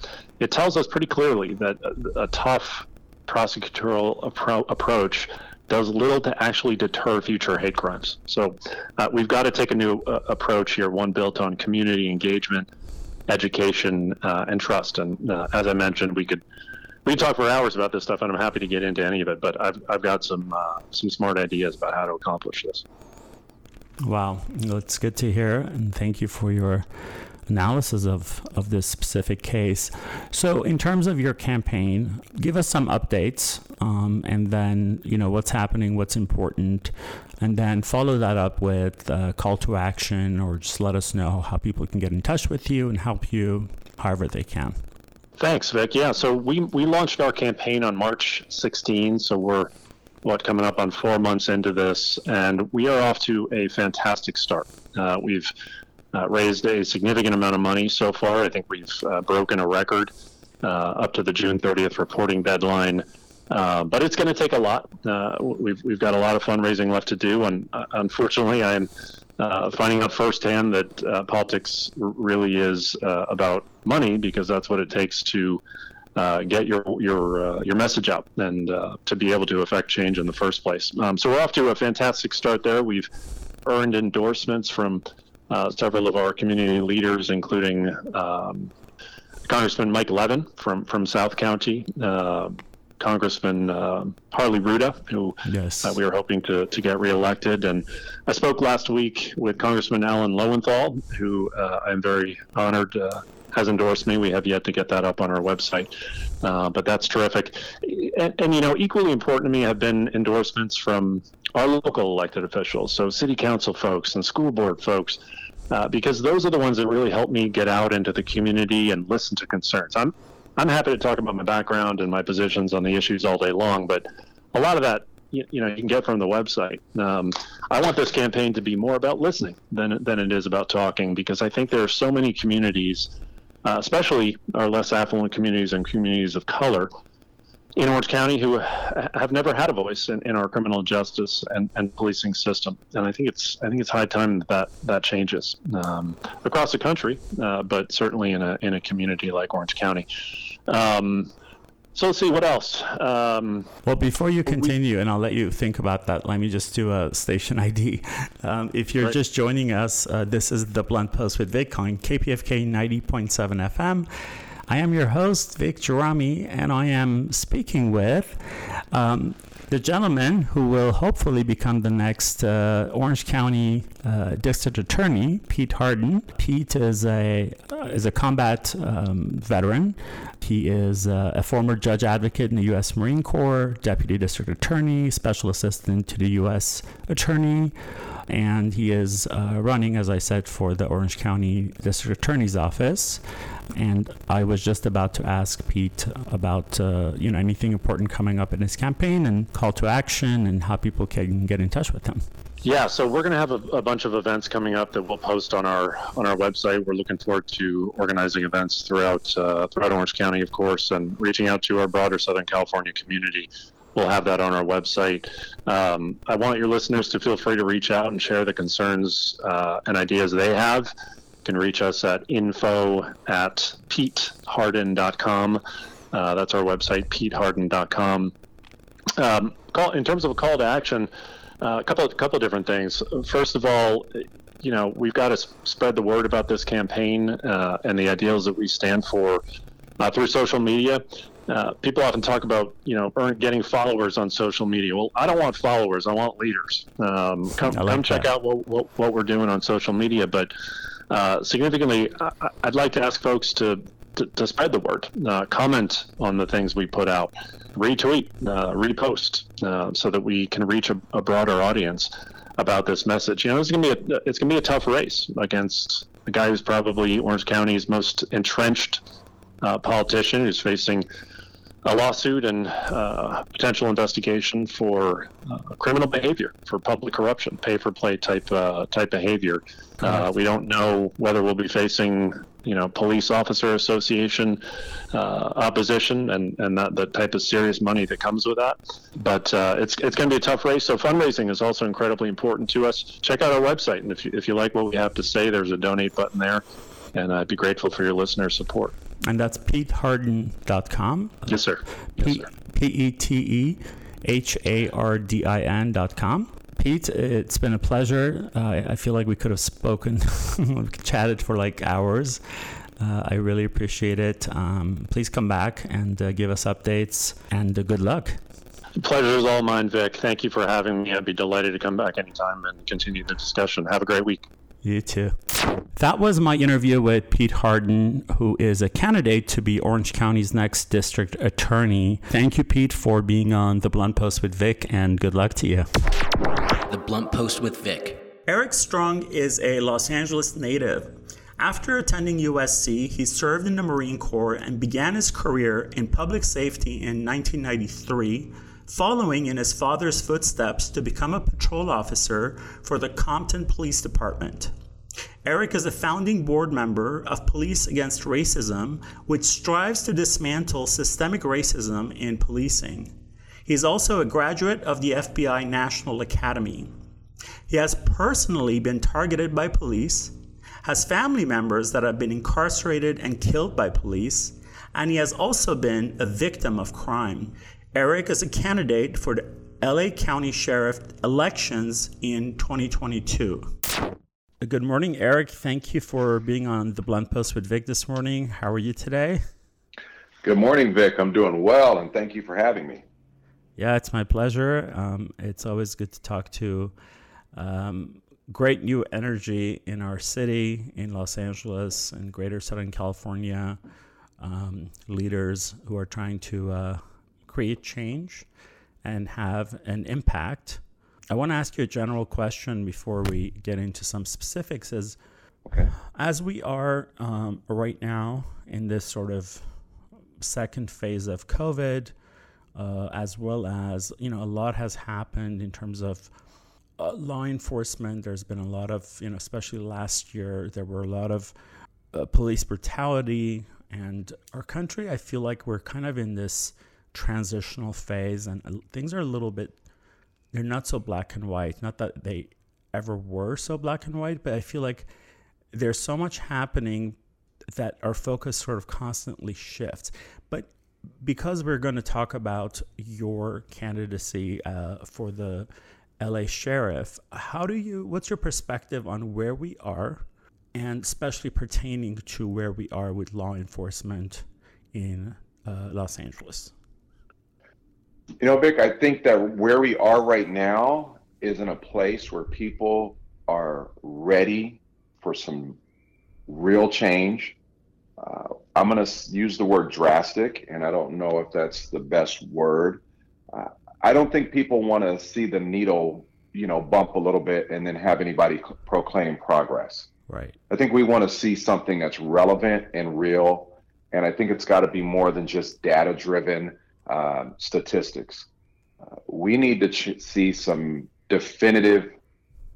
it tells us pretty clearly that a, a tough prosecutorial appro- approach does little to actually deter future hate crimes. So uh, we've got to take a new uh, approach here, one built on community engagement, education, uh, and trust. And uh, as I mentioned, we could we talk for hours about this stuff, and I'm happy to get into any of it. But I've I've got some uh, some smart ideas about how to accomplish this. Wow, that's good to hear, and thank you for your analysis of, of this specific case. So, in terms of your campaign, give us some updates, um, and then you know what's happening, what's important, and then follow that up with a call to action, or just let us know how people can get in touch with you and help you however they can. Thanks, Vic. Yeah, so we we launched our campaign on March 16, so we're what coming up on four months into this, and we are off to a fantastic start. Uh, we've uh, raised a significant amount of money so far. I think we've uh, broken a record uh, up to the June 30th reporting deadline. Uh, but it's going to take a lot. Uh, we've we've got a lot of fundraising left to do, and unfortunately, I'm finding out firsthand that politics really is about money because that's what it takes to uh, get your your uh, your message out and uh, to be able to affect change in the first place. Um, so we're off to a fantastic start there. We've earned endorsements from uh, several of our community leaders, including um, Congressman Mike Levin from from South County. Uh, Congressman uh, Harley Rouda, who yes. we were hoping to, to get reelected. And I spoke last week with Congressman Alan Lowenthal, who I'm very honored has endorsed me. We have yet to get that up on our website, uh, but that's terrific. And, and, you know, equally important to me have been endorsements from our local elected officials, so city council folks and school board folks, uh, because those are the ones that really help me get out into the community and listen to concerns. I'm I'm happy to talk about my background and my positions on the issues all day long, but a lot of that you, you know you can get from the website. Um, I want this campaign to be more about listening than than it is about talking because I think there are so many communities uh, especially our less affluent communities and communities of color in Orange County who have never had a voice in, in our criminal justice and, and policing system. And I think it's I think it's high time that that changes um, across the country, uh, but certainly in a in a community like Orange County. Um, so let's see what else. Um, well, before you continue, we, and I'll let you think about that. Let me just do a station <laughs> ID. Um, if you're right. just joining us, uh, this is the Blunt Post with Vic on KPFK 90.7 FM. I am your host, Vic Gerami, and I am speaking with um, the gentleman who will hopefully become the next uh, Orange County uh, District Attorney, Pete Hardin. Pete is a uh, is a combat um, veteran. He is uh, a former judge advocate in the U.S. Marine Corps, Deputy District Attorney, Special Assistant to the U.S. Attorney and he is uh, running, as I said, for the Orange County District Attorney's Office. And I was just about to ask Pete about uh, you know anything important coming up in his campaign and call to action and how people can get in touch with him. Yeah, so we're going to have a, a, bunch of events coming up that we'll post on our on our website. We're looking forward to organizing events throughout uh, throughout Orange County, of course, and reaching out to our broader Southern California community we'll have that on our website. Um, I want your listeners to feel free to reach out and share the concerns uh, and ideas they have. You can reach us at info at petehardin.com. Uh, that's our website, petehardin.com. Um, call, in terms of a call to action, uh, a couple, couple of different things. First of all, you know, we've got to spread the word about this campaign uh, and the ideals that we stand for uh, through social media. Uh, people often talk about you know getting followers on social media. Well, I don't want followers. I want leaders. Um, come like come check out what, what, what we're doing on social media. But uh, significantly, I, would like to ask folks to to, to spread the word, uh, comment on the things we put out, retweet, uh, repost, uh, so that we can reach a, a, broader audience about this message. You know, it's gonna be a, it's gonna be a tough race against the guy who's probably Orange County's most entrenched uh, politician who's facing a lawsuit and uh, potential investigation for uh, criminal behavior, for public corruption, pay for play type uh, type behavior. Uh, we don't know whether we'll be facing, you know, police officer association uh, opposition and and that the type of serious money that comes with that. But uh, it's it's going to be a tough race. So fundraising is also incredibly important to us. Check out our website, and if you if you like what we have to say, there's a donate button there, and I'd be grateful for your listener support and that's petehardin.com. Yes, sir. Yes, sir. P E T E H A R D I N.com. Pete, it's been a pleasure. Uh, I feel like we could have spoken, <laughs> chatted for like hours. Uh, I really appreciate it. Um, please come back and uh, give us updates and uh, good luck. Pleasure is all mine, Vic. Thank you for having me. I'd be delighted to come back anytime and continue the discussion. Have a great week. You too. That was my interview with Pete Hardin, who is a candidate to be Orange County's next district attorney. Thank you, Pete, for being on the Blunt Post with Vic, and good luck to you. The Blunt Post with Vic. Eric Strong is a Los Angeles native. After attending USC, he served in the Marine Corps and began his career in public safety in 1993 following in his father's footsteps to become a patrol officer for the Compton Police Department. Eric is a founding board member of Police Against Racism, which strives to dismantle systemic racism in policing. He is also a graduate of the FBI National Academy. He has personally been targeted by police, has family members that have been incarcerated and killed by police, and he has also been a victim of crime. Eric is a candidate for the LA County Sheriff elections in 2022. Good morning, Eric. Thank you for being on the Blunt Post with Vic this morning. How are you today? Good morning, Vic. I'm doing well, and thank you for having me. Yeah, it's my pleasure. Um, it's always good to talk to um, great new energy in our city, in Los Angeles, and greater Southern California. Um, leaders who are trying to uh, create change and have an impact. I want to ask you a general question before we get into some specifics. Is okay. as we are um, right now in this sort of second phase of COVID, uh, as well as you know a lot has happened in terms of uh, law enforcement. There's been a lot of you know, especially last year, there were a lot of uh, police brutality, and our country. I feel like we're kind of in this transitional phase, and things are a little bit. They're not so black and white. Not that they ever were so black and white, but I feel like there's so much happening that our focus sort of constantly shifts. But because we're going to talk about your candidacy uh, for the LA sheriff, how do you? What's your perspective on where we are, and especially pertaining to where we are with law enforcement in uh, Los Angeles? You know, Vic, I think that where we are right now is in a place where people are ready for some real change. Uh, I'm going to use the word drastic, and I don't know if that's the best word. Uh, I don't think people want to see the needle, you know, bump a little bit and then have anybody proclaim progress. Right. I think we want to see something that's relevant and real, and I think it's got to be more than just data-driven um, statistics. Uh, we need to ch- see some definitive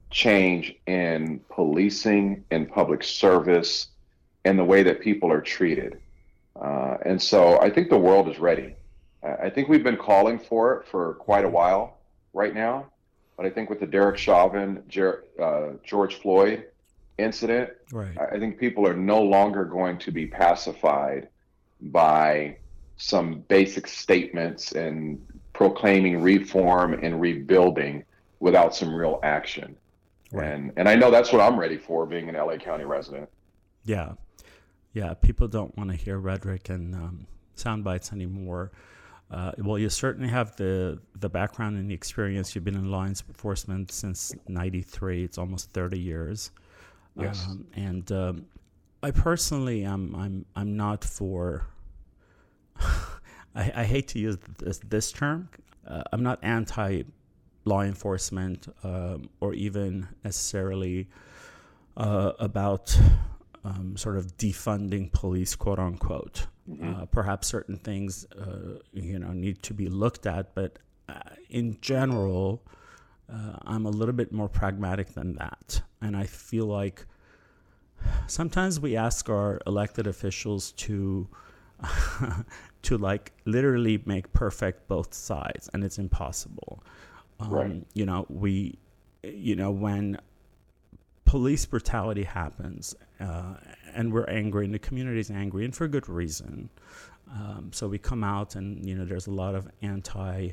change in policing and public service and the way that people are treated. Uh, and so I think the world is ready. I think we've been calling for it for quite a while right now. But I think with the Derek Chauvin, Jer- uh, George Floyd incident, right. I think people are no longer going to be pacified by some basic statements and proclaiming reform and rebuilding without some real action. Right. And and I know that's what I'm ready for being an LA County resident. Yeah yeah, people don't want to hear rhetoric and um, sound bites anymore. Uh, well, you certainly have the the background and the experience. You've been in law enforcement since '93. It's almost 30 years. Yes. Um, and um, I personally am I'm I'm not for. <laughs> I, I, hate to use this, this term. Uh, I'm not anti law enforcement um, or even necessarily uh, about um, sort of defunding police, quote unquote. Mm-hmm. Uh, perhaps certain things, uh, you know, need to be looked at, but uh, in general, uh, I'm a little bit more pragmatic than that, and I feel like sometimes we ask our elected officials to. <laughs> to like literally make perfect both sides and it's impossible um, right. you know we you know when police brutality happens uh, and we're angry and the community is angry and for good reason um, so we come out and you know there's a lot of anti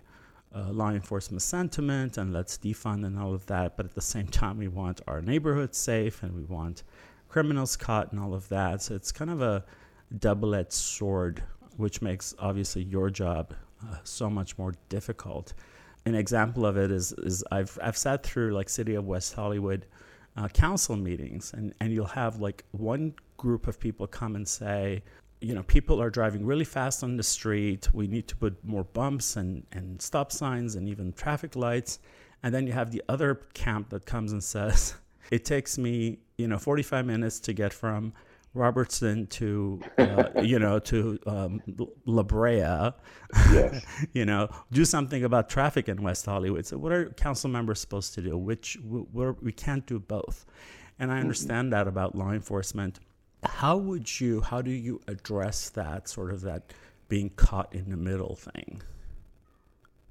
uh, law enforcement sentiment and let's defund and all of that but at the same time we want our neighborhoods safe and we want criminals caught and all of that so it's kind of a double-edged sword which makes obviously your job uh, so much more difficult an example of it is is I've I've sat through like City of West Hollywood uh, council meetings, and, and you'll have like one group of people come and say, you know, people are driving really fast on the street. We need to put more bumps and, and stop signs and even traffic lights. And then you have the other camp that comes and says, <laughs> it takes me, you know, 45 minutes to get from Robertson to, uh, you know, to um, La Brea, yes. <laughs> you know, do something about traffic in West Hollywood. So, what are council members supposed to do? Which we can't do both, and I understand mm-hmm. that about law enforcement. How would you? How do you address that sort of that being caught in the middle thing?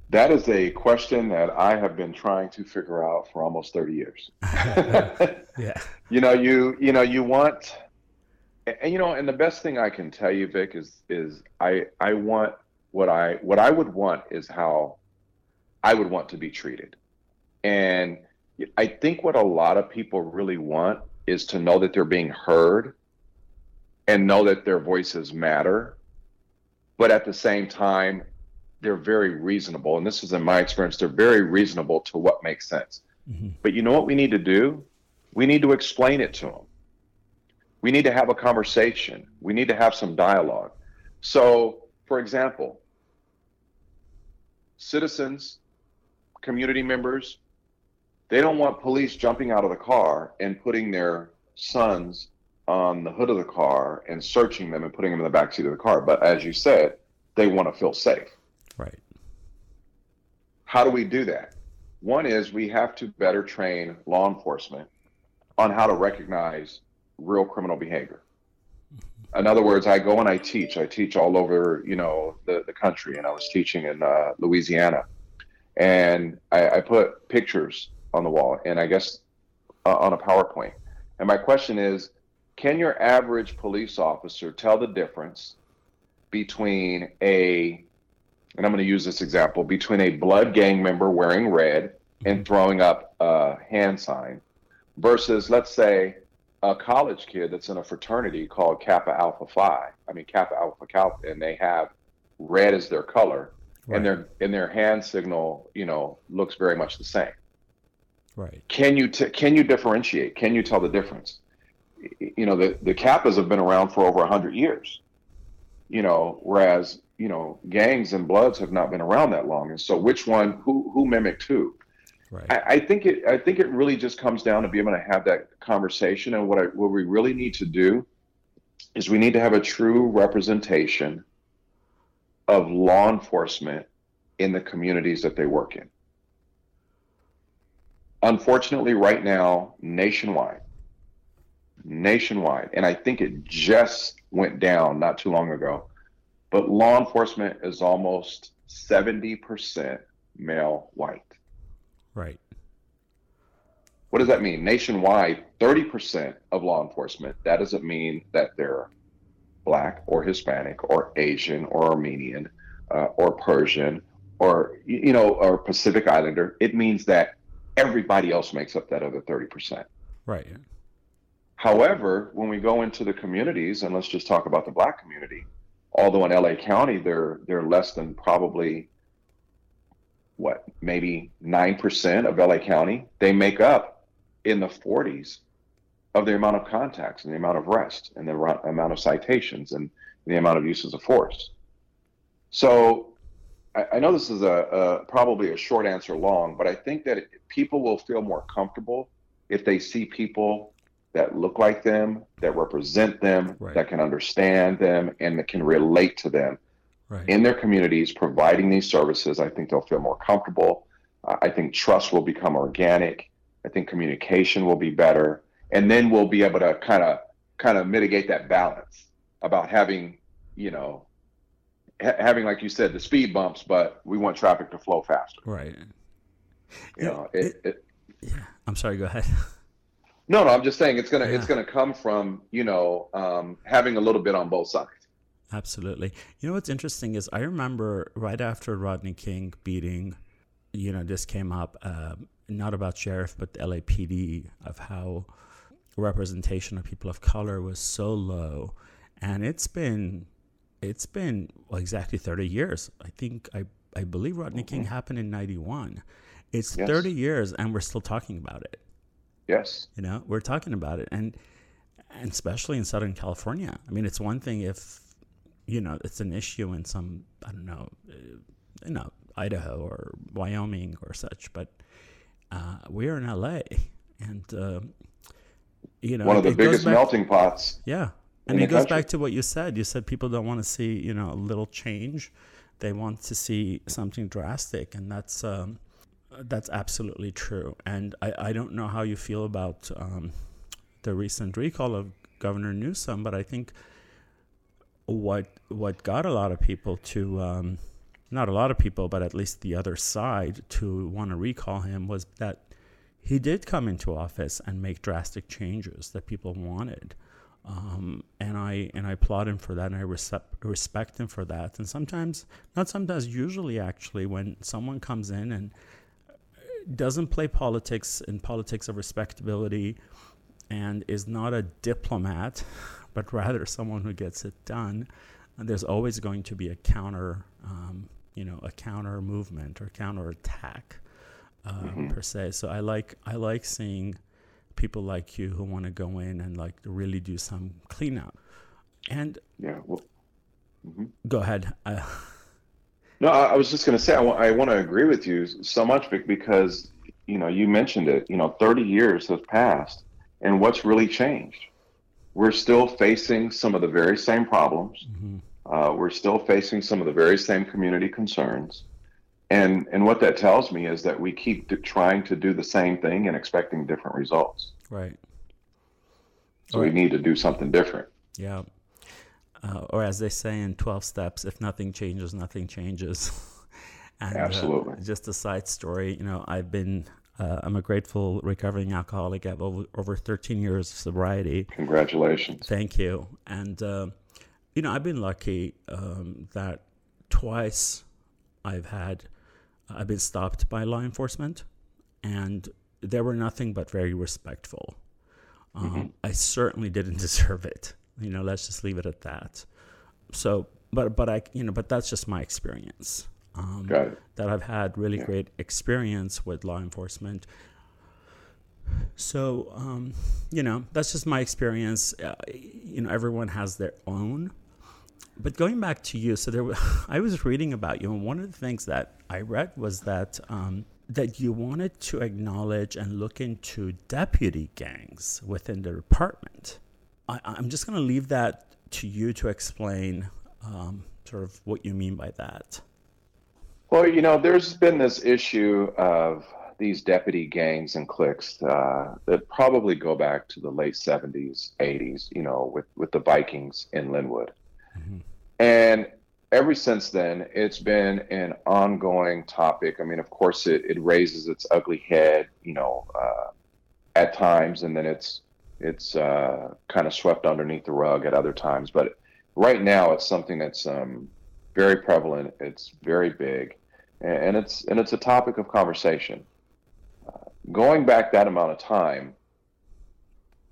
That is a question that I have been trying to figure out for almost 30 years. <laughs> yeah. <laughs> You know, you you know, you want and you know, and the best thing I can tell you, Vic, is is I I want what I what I would want is how I would want to be treated. And I think what a lot of people really want is to know that they're being heard and know that their voices matter. But at the same time, they're very reasonable. And this is in my experience, they're very reasonable to what makes sense. Mm-hmm. But you know what we need to do? We need to explain it to them. We need to have a conversation. We need to have some dialogue. So, for example, citizens, community members, they don't want police jumping out of the car and putting their sons on the hood of the car and searching them and putting them in the back seat of the car. But as you said, they want to feel safe. Right. How do we do that? One is we have to better train law enforcement on how to recognize real criminal behavior. In other words, I go and I teach. I teach all over, you know, the, the country, and I was teaching in uh, Louisiana, and I, I, put pictures on the wall, and I guess uh, on a PowerPoint. And my question is, can your average police officer tell the difference between a and I'm going to use this example, between a blood gang member wearing red and throwing up a hand sign versus, let's say, a college kid that's in a fraternity called Kappa Alpha Phi. I mean, Kappa Alpha Kappa, and they have red as their color, right. and their and their hand signal, you know, looks very much the same. Right. Can you t- can you differentiate? Can you tell the difference? You know, the the Kappas have been around for over hundred years. You know, whereas you know, gangs and bloods have not been around that long. And so which one, who, who mimicked who? Right. I, I, think it, I think it really just comes down to being able to have that conversation. And what I, what we really need to do is we need to have a true representation of law enforcement in the communities that they work in. Unfortunately, right now, nationwide, nationwide, and I think it just went down not too long ago but law enforcement is almost 70% male white. Right. What does that mean? Nationwide, 30% of law enforcement, that doesn't mean that they're black or Hispanic or Asian or Armenian uh, or Persian or, you know, or Pacific Islander. It means that everybody else makes up that other 30%. Right. However, when we go into the communities, and let's just talk about the black community, although in LA County they're they're less than probably what maybe nine percent of LA County, they make up in the 40s of the amount of contacts and the amount of arrests and the amount of citations and the amount of uses of force. So I, I know this is a, a, probably a short answer long, but I think that people will feel more comfortable if they see people that look like them, that represent them, right. that can understand them, and that can relate to them right. in their communities, providing these services. I think they'll feel more comfortable. Uh, I think trust will become organic. I think communication will be better, and then we'll be able to kind of kind of mitigate that balance about having, you know, ha- having like you said the speed bumps, but we want traffic to flow faster. Right. You know, it, it, it, yeah. I'm sorry. Go ahead. No, no, I'm just saying it's gonna yeah. it's gonna come from you know um, having a little bit on both sides. Absolutely. You know what's interesting is I remember right after Rodney King beating, you know, this came up uh, not about sheriff but the LAPD of how representation of people of color was so low, and it's been it's been well, exactly 30 years. I think I I believe Rodney mm-hmm. King happened in 91. It's yes. 30 years and we're still talking about it. Yes. You know, we're talking about it, and and especially in Southern California. I mean, it's one thing if you know it's an issue in some I don't know, uh, you know, Idaho or Wyoming or such, but uh, we're in LA, and uh, you know, one of the biggest back, melting pots. Yeah. and it goes country. back to what you said. You said people don't want to see, you know, a little change; they want to see something drastic, and that's um, that's absolutely true. And I, I don't know how you feel about um, the recent recall of Governor Newsom, but I think what what got a lot of people to um, not a lot of people, but at least the other side to want to recall him was that he did come into office and make drastic changes that people wanted. Um, and I and I applaud him for that, and I respect respect him for that. And sometimes, not sometimes, usually actually, when someone comes in and doesn't play politics in politics of respectability, and is not a diplomat, but rather <laughs> someone who gets it done, And there's always going to be a counter, um, you know, a counter movement or counter attack uh, mm-hmm. per se. So I like I like seeing people like you who want to go in and like really do some cleanup. And yeah, well, mm-hmm. go ahead. Uh, <laughs> no, I was just going to say I, w- I want to agree with you so much because you know you mentioned it. You know, 30 years have passed, and what's really changed? We're still facing some of the very same problems. Mm-hmm. Uh, we're still facing some of the very same community concerns. And, and what that tells me is that we keep trying to do the same thing and expecting different results. Right. So right. we need to do something different. Yeah. Uh, or as they say in 12 steps, if nothing changes, nothing changes. <laughs> and, uh, Absolutely. Uh, just a side story, you know, I've been, uh, I'm a grateful recovering alcoholic. I have over, over 13 years of sobriety. Congratulations. Thank you. And, uh, you know, I've been lucky um, that twice I've had I've been stopped by law enforcement, and they were nothing but very respectful. Um, mm-hmm. I certainly didn't <laughs> deserve it. You know, let's just leave it at that. So, but but I you know, but that's just my experience. Um, that I've had really yeah. great experience with law enforcement. So, um, you know, that's just my experience. Uh, you know, everyone has their own but going back to you, so there, <laughs> I was reading about you, and one of the things that I read was that um, that you wanted to acknowledge and look into deputy gangs within the department. I, am just going to leave that to you to explain um, sort of what you mean by that. Well, you know, there's been this issue of these deputy gangs and cliques uh, that probably go back to the late 70s, 80s, you know, with, with the Vikings in Lynwood. Mm-hmm. And ever since then, it's been an ongoing topic. I mean, of course, it, it raises its ugly head, you know, uh, at times, and then it's it's uh, kind of swept underneath the rug at other times. But right now, it's something that's um, very prevalent. It's very big, and it's and it's a topic of conversation. Uh, going back that amount of time,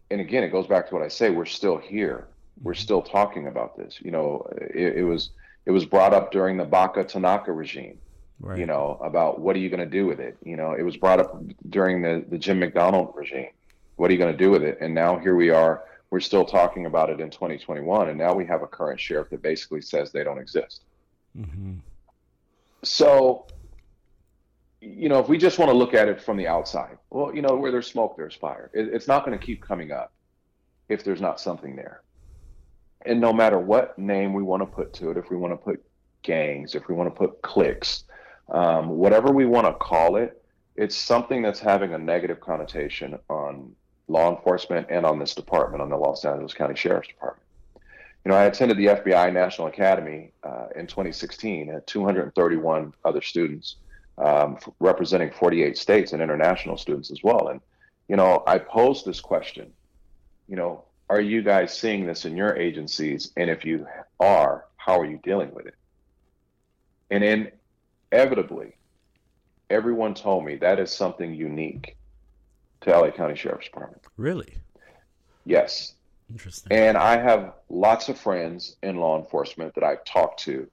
and again, it goes back to what I say: we're still here we're still talking about this. You know, it, it was it was brought up during the Baca Tanaka regime. Right. You know, about what are you going to do with it? You know, it was brought up during the the Jim McDonnell regime. What are you going to do with it? And now here we are. We're still talking about it in 2021, and now we have a current sheriff that basically says they don't exist. Mm-hmm. So, you know, if we just want to look at it from the outside, well, you know, where there's smoke, there's fire. It, it's not going to keep coming up if there's not something there and no matter what name we want to put to it, if we want to put gangs, if we want to put cliques, um, whatever we want to call it, it's something that's having a negative connotation on law enforcement and on this department, on the Los Angeles County Sheriff's Department. You know, I attended the FBI National Academy uh, in 2016 at 231 other students um, representing 48 states and international students as well. And, you know, I posed this question, you know, are you guys seeing this in your agencies? And if you are, how are you dealing with it? And inevitably, everyone told me that is something unique to LA County Sheriff's Department. Really? Yes. Interesting. And I have lots of friends in law enforcement that I've talked to,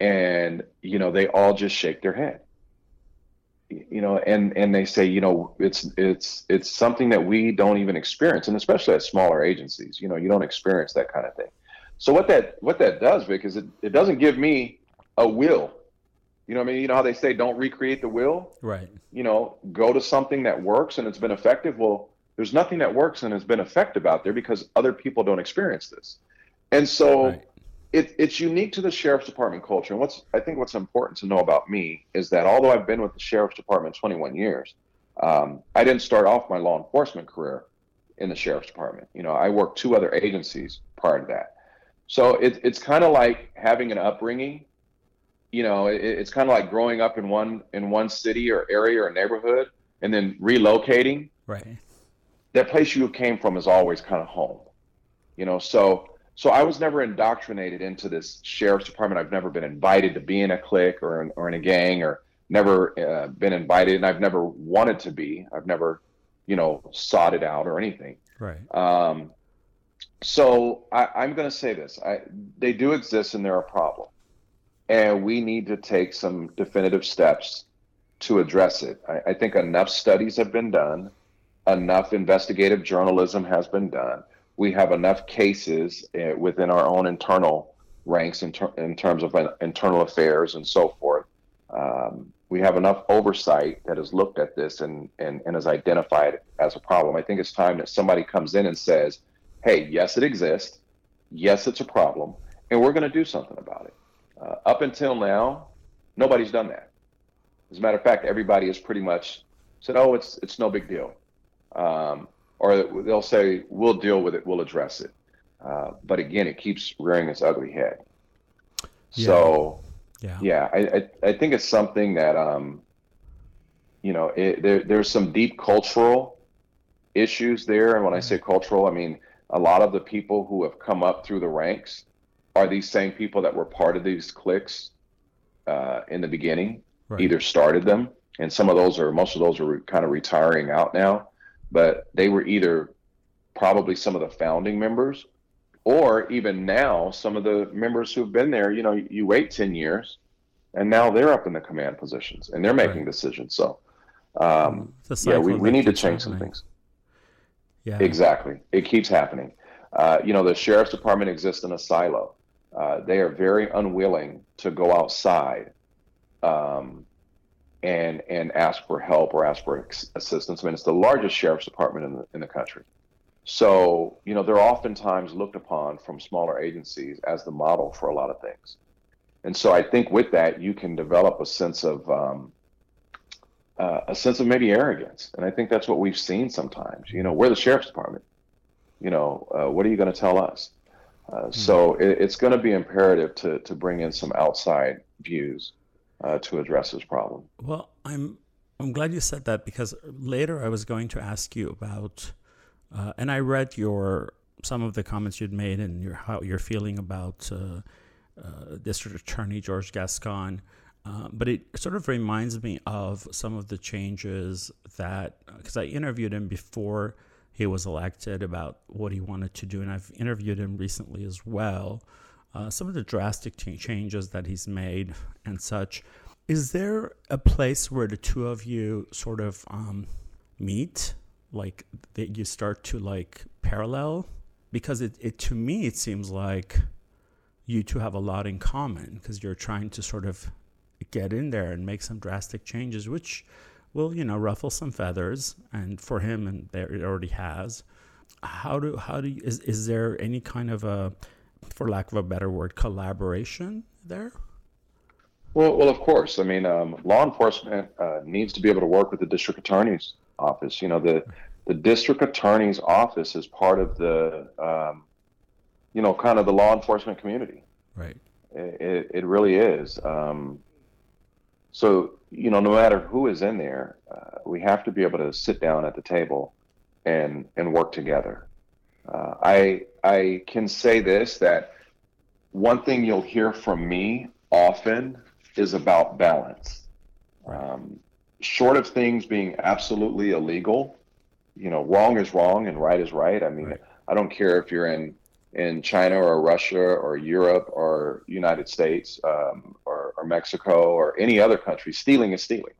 and you know, they all just shake their head. You know and and they say you know it's it's it's something that we don't even experience and especially at smaller agencies you know you don't experience that kind of thing. So what that what that does vic is it, it doesn't give me a will. You know i mean? You know how they say don't recreate the wheel right. You know go to something that works and it's been effective. Well there's nothing that works and has been effective out there because other people don't experience this. And so right. it, it's unique to the sheriff's department culture. And what's I think what's important to know about me is that although I've been with the sheriff's department 21 years, um, I didn't start off my law enforcement career in the sheriff's department. You know, I worked two other agencies prior to that. So it, it's kind of like having an upbringing. You know, it, it's kind of like growing up in one in one city or area or neighborhood and then relocating. Right. That place you came from is always kind of home. You know, so so I was never indoctrinated into this sheriff's department. I've never been invited to be in a clique or in, or in a gang or never uh, been invited and I've never wanted to be. I've never, you know, sought it out or anything. Right. Um, so I, am going to say this: I, they do exist and they're a problem, and we need to take some definitive steps to address it. I, I think enough studies have been done, enough investigative journalism has been done. We have enough cases uh, within our own internal ranks in, ter- in terms of uh, internal affairs and so forth. Um, we have enough oversight that has looked at this and, and, and has identified it as a problem. I think it's time that somebody comes in and says, hey, yes, it exists. Yes, it's a problem. And we're going to do something about it. Uh, up until now, nobody's done that. As a matter of fact, everybody has pretty much said, oh, it's, it's no big deal. Um, or they'll say, we'll deal with it, we'll address it. Uh, but again, it keeps rearing its ugly head. Yeah. So, yeah, yeah I, I, I, think it's something that, um, you know, it, there, there's some deep cultural issues there. And when I say cultural, I mean, a lot of the people who have come up through the ranks are these same people that were part of these cliques uh, in the beginning, right. either started them, and some of those are, most of those are kind of retiring out now, but they were either probably some of the founding members or even now some of the members who've been there you know you wait 10 years and now they're up in the command positions and they're making right. decisions so um, yeah we, we need to change happening. some things yeah. Exactly. It keeps happening. Uh, you know, the sheriff's department exists in a silo. Uh, they are very unwilling to go outside um, and and ask for help or ask for assistance. I mean, it's the largest sheriff's department in the in the country. So, you know, they're oftentimes looked upon from smaller agencies as the model for a lot of things. And so I think with that, you can develop a sense of um, uh, a sense of maybe arrogance. And I think that's what we've seen sometimes. You know, we're the sheriff's department. You know, uh, what are you going to tell us? Uh, mm-hmm. So it, it's going to be imperative to, to bring in some outside views uh, to address this problem. Well, I'm I'm glad you said that because later I was going to ask you about, uh, and I read your some of the comments you'd made and your how you're feeling about uh, District Attorney George Gascon. Uh, but it sort of reminds me of some of the changes that, because I interviewed him before he was elected about what he wanted to do, and I've interviewed him recently as well. Uh, some of the drastic t- changes that he's made and such. Is there a place where the two of you sort of um, meet, like that you start to like parallel? Because it, it to me it seems like you two have a lot in common because you're trying to sort of get in there and make some drastic changes, which will, you know, ruffle some feathers. And for him, and there it already has. How do how do you, is is there any kind of a, for lack of a better word, collaboration there? Well, well, of course. I mean, um, law enforcement uh, needs to be able to work with the district attorney's office. You know, the the district attorney's office is part of the, um, you know, kind of the law enforcement community. Right. It, it, it really is. Um, so, you know, no matter who is in there, uh, we have to be able to sit down at the table and and work together. Uh, I I can say this that one thing you'll hear from me often is about balance. Um, short of things being absolutely illegal, you know, wrong is wrong and right is right. I mean, right. I don't care if you're in in China or Russia or Europe or United States um, or, or, Mexico or any other country, stealing is stealing.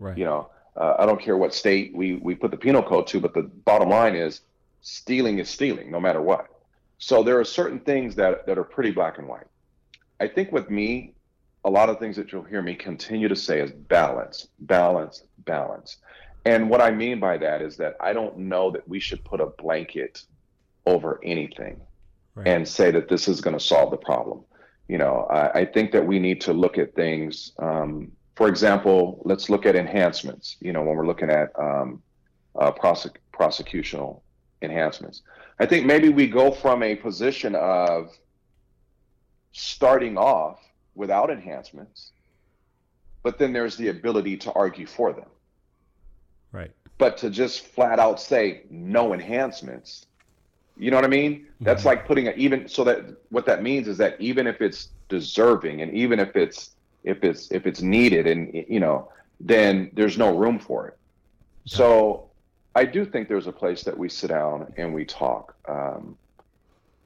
Right. You know, uh, I don't care what state we, we put the penal code to, but the bottom line is stealing is stealing, no matter what. So there are certain things that, that are pretty black and white. I think with me, a lot of things that you'll hear me continue to say is balance, balance, balance. And what I mean by that is that I don't know that we should put a blanket over anything right. and say that this is going to solve the problem. You know, I, I, think that we need to look at things. Um, for example, let's look at enhancements. You know, when we're looking at um, uh, prosec- prosecutional enhancements, I think maybe we go from a position of starting off without enhancements, but then there's the ability to argue for them. Right. But to just flat out say no enhancements, you know what I mean? Mm-hmm. That's like putting a even so that what that means is that even if it's deserving and even if it's if it's if it's needed and you know, then there's no room for it. So I do think there's a place that we sit down and we talk. Um,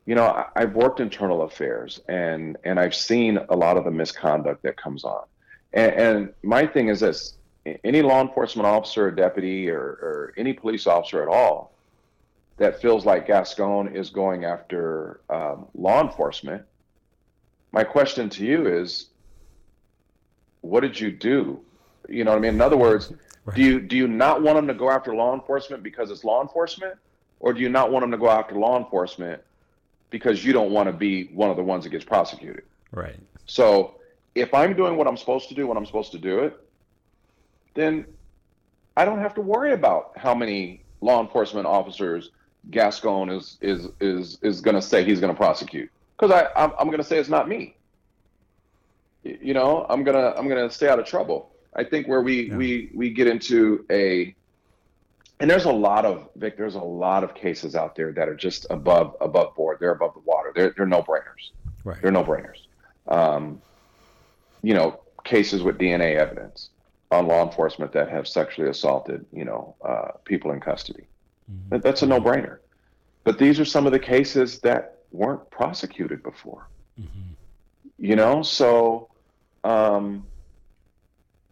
you know, I, have worked internal affairs and and I've seen a lot of the misconduct that comes on. And, and my thing is this: any law enforcement officer, or deputy, or, or any police officer at all that feels like Gascon is going after um, law enforcement, my question to you is, what did you do? You know what I mean? In other words, right. do you do you not want them to go after law enforcement because it's law enforcement, or do you not want them to go after law enforcement because you don't want to be one of the ones that gets prosecuted? Right. So if I'm doing what I'm supposed to do when I'm supposed to do it, then I don't have to worry about how many law enforcement officers Gascon is is is is going to say he's going to prosecute because I I'm, I'm going to say it's not me. You know, I'm gonna I'm gonna stay out of trouble. I think where we yeah. we we get into a and there's a lot of Vic. There's a lot of cases out there that are just above above board. They're above the water. They're they're no brainers. Right. They're no brainers. Um, you know, cases with DNA evidence on law enforcement that have sexually assaulted, you know, uh, people in custody. Mm-hmm. That's a no-brainer. But these are some of the cases that weren't prosecuted before. Mm-hmm. You know, so um,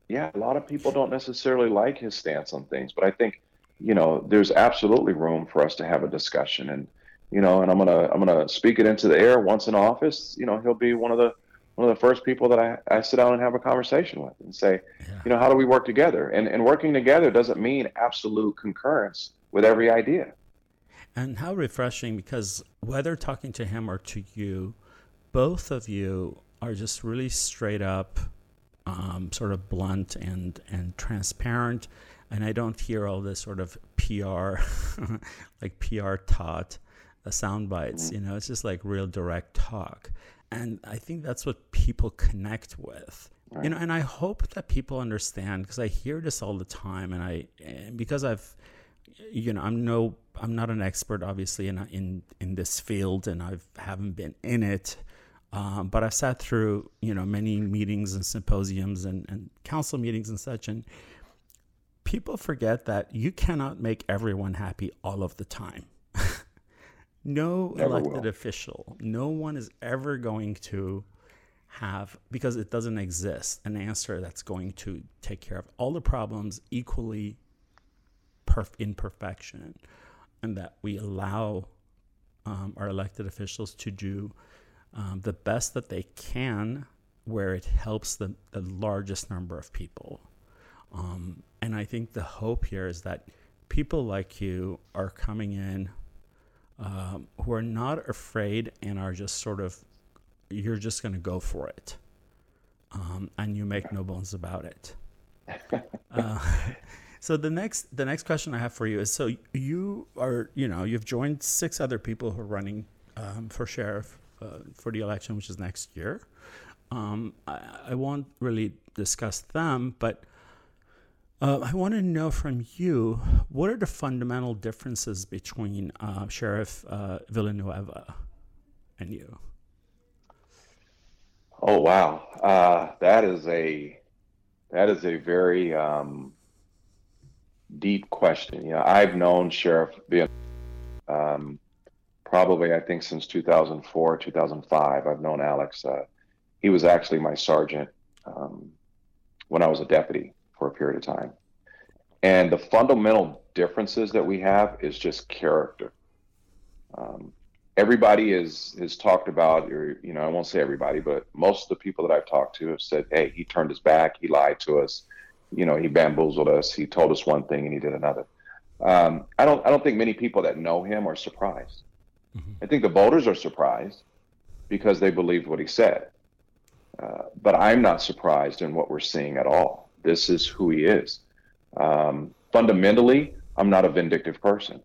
yeah, a lot of people don't necessarily like his stance on things, but I think you know there's absolutely room for us to have a discussion and you know and i'm gonna i'm gonna speak it into the air once in office you know he'll be one of the one of the first people that I, I sit down and have a conversation with and say, yeah. you know, how do we work together? And, and working together doesn't mean absolute concurrence with every idea. And how refreshing because whether talking to him or to you, both of you are just really straight up, um, sort of blunt and, and transparent. And I don't hear all this sort of PR, <laughs> like PR taught uh, sound bites. You know, it's just like real direct talk and i think that's what people connect with right. you know and i hope that people understand because i hear this all the time and i and because i've you know i'm no i'm not an expert obviously in in in this field and i haven't been in it um, but i've sat through you know many meetings and symposiums and, and council meetings and such and people forget that you cannot make everyone happy all of the time <laughs> no Never elected will. official, no one is ever going to have, because it doesn't exist, an answer that's going to take care of all the problems equally perf- in perfection. And that we allow um, our elected officials to do um, the best that they can where it helps the, the largest number of people. Um, and I think the hope here is that people like you are coming in um, who are not afraid and are just sort of, you're just going to go for it. Um, and you make no bones about it. <laughs> Uh, <laughs> so the next the next question I have for you is: so you are you know you've joined six other people who are running um, for sheriff uh, for the election, which is next year. Um, I, I, won't really discuss them, but uh, I want to know from you what are the fundamental differences between uh, Sheriff uh, Villanueva and you? Oh wow, uh, that is a that is a very um, deep question. You know, I've known Sheriff Villanueva um, probably I think since 2004, 2005. I've known Alex. Uh, he was actually my sergeant um, when I was a deputy for a period of time. And the fundamental differences that we have is just character. Um, everybody is has talked about, or you know, I won't say everybody, but most of the people that I've talked to have said, "Hey, he turned his back. He lied to us. you know, he bamboozled us. He told us one thing and he did another. Um, I don't I don't think many people that know him are surprised. Mm-hmm. I think the voters are surprised because they believed what he said. Uh, but I'm not surprised in what we're seeing at all. This is who he is. Um, fundamentally, I'm not a vindictive person.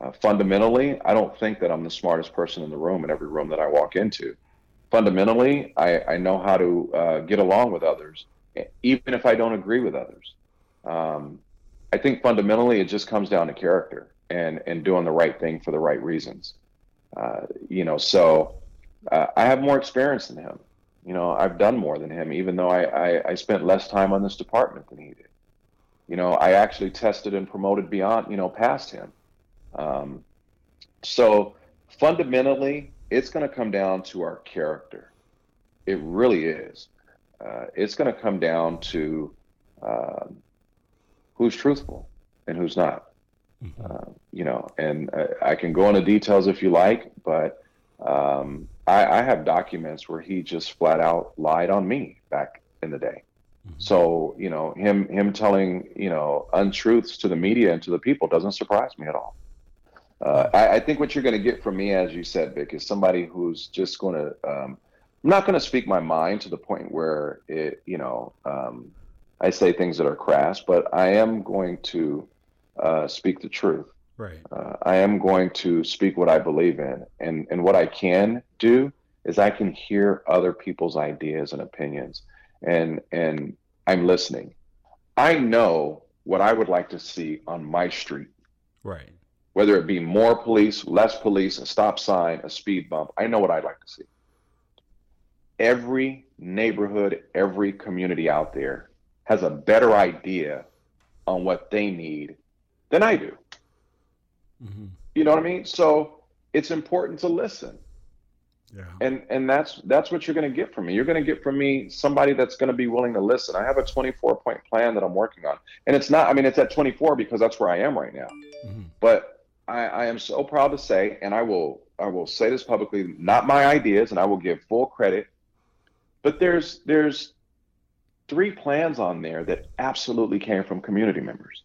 Uh, fundamentally, I don't think that I'm the smartest person in the room in every room that I walk into. Fundamentally, I, I know how to uh, get along with others, even if I don't agree with others. Um, I think fundamentally, it just comes down to character and and doing the right thing for the right reasons. Uh, you know, so uh, I have more experience than him. You know, I've done more than him, even though I, I, I spent less time on this department than he did. You know, I actually tested and promoted beyond, you know, past him. Um, so fundamentally, it's going to come down to our character. It really is. Uh, it's going to come down to uh, who's truthful and who's not. Mm-hmm. Uh, you know, and I can go into details if you like, but um, I, I, have documents where he just flat out lied on me back in the day. Mm-hmm. So you know, him him telling you know untruths to the media and to the people doesn't surprise me at all. Uh, I, I, think what you're going to get from me, as you said, Vic, is somebody who's just going to. Um, I'm not going to speak my mind to the point where it, you know, um, I say things that are crass, but I am going to uh, speak the truth. Right. Uh, I am going to speak what I believe in, and and what I can do is I can hear other people's ideas and opinions, and and I'm listening. I know what I would like to see on my street. Right whether it be more police, less police, a stop sign, a speed bump. I know what I'd like to see. Every neighborhood, every community out there has a better idea on what they need than I do. Mm-hmm. You know what I mean? So it's important to listen. Yeah. And and that's that's what you're going to get from me. You're going to get from me somebody that's going to be willing to listen. I have a 24 point plan that I'm working on, and it's not. I mean, it's at 24 because that's where I am right now. Mm-hmm. But I, I am so proud to say, and I will I will say this publicly, not my ideas, and I will give full credit. But there's there's three plans on there that absolutely came from community members.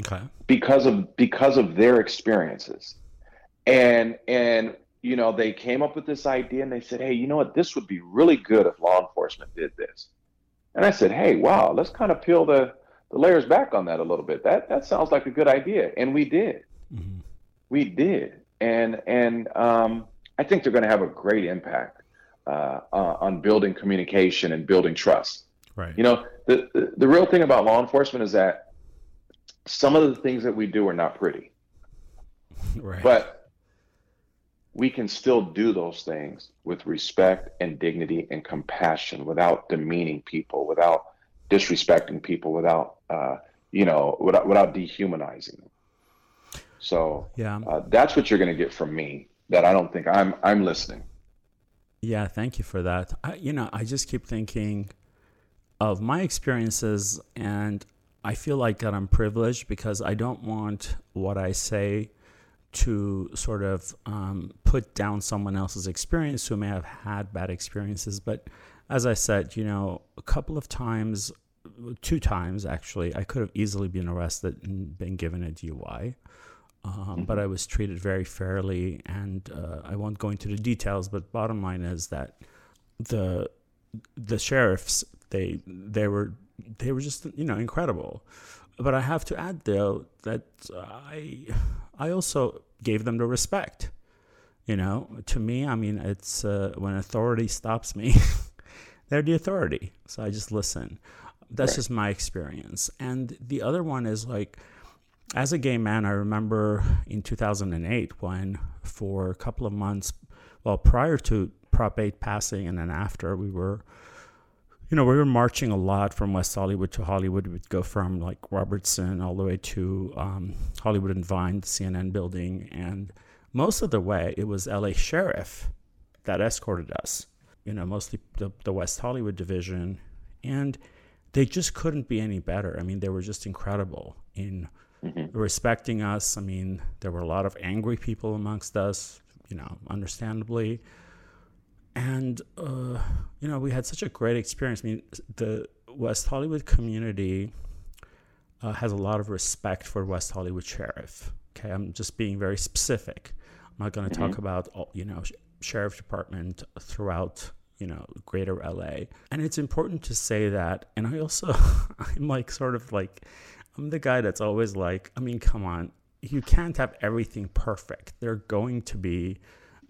Okay. Because of because of their experiences. And and you know, they came up with this idea and they said, Hey, you know what, this would be really good if law enforcement did this. And I said, Hey, wow, let's kind of peel the, the layers back on that a little bit. That that sounds like a good idea. And we did. Mm-hmm. We did, and and um, I think they're going to have a great impact uh, uh, on building communication and building trust. Right. You know, the, the the real thing about law enforcement is that some of the things that we do are not pretty. <laughs> Right. But we can still do those things with respect and dignity and compassion without demeaning people, without disrespecting people, without uh, you know, without without dehumanizing them. So yeah, uh, that's what you're going to get from me. That I don't think I'm I'm listening. Yeah, thank you for that. I, you know, I just keep thinking of my experiences, and I feel like that I'm privileged because I don't want what I say to sort of um, put down someone else's experience who may have had bad experiences. But as I said, you know, a couple of times, two times actually, I could have easily been arrested and been given a DUI. Um, mm-hmm. But I was treated very fairly, and uh, I won't go into the details. But bottom line is that the the sheriffs they they were they were just you know incredible. But I have to add though that I I also gave them the respect. You know, to me, I mean, it's uh, when authority stops me, <laughs> they're the authority. So I just listen. That's right. just my experience. And the other one is like as a gay man, I remember in 2008 when, for a couple of months, well, prior to Prop 8 passing and then after, we were, you know, we were marching a lot from West Hollywood to Hollywood. We'd go from like Robertson all the way to um, Hollywood and Vine, the CNN building. And most of the way, it was LA Sheriff that escorted us, you know, mostly the, the West Hollywood division. And they just couldn't be any better. I mean, they were just incredible in mm-hmm. respecting us. I mean, there were a lot of angry people amongst us, you know, understandably. And, uh, you know, we had such a great experience. I mean, the West Hollywood community uh, has a lot of respect for West Hollywood sheriff. Okay, I'm just being very specific. I'm not going to mm-hmm. talk about all, you know sheriff department throughout you know greater LA. And it's important to say that. And I also <laughs> I'm like sort of like I'm the guy that's always like, I mean, come on, you can't have everything perfect. There are going to be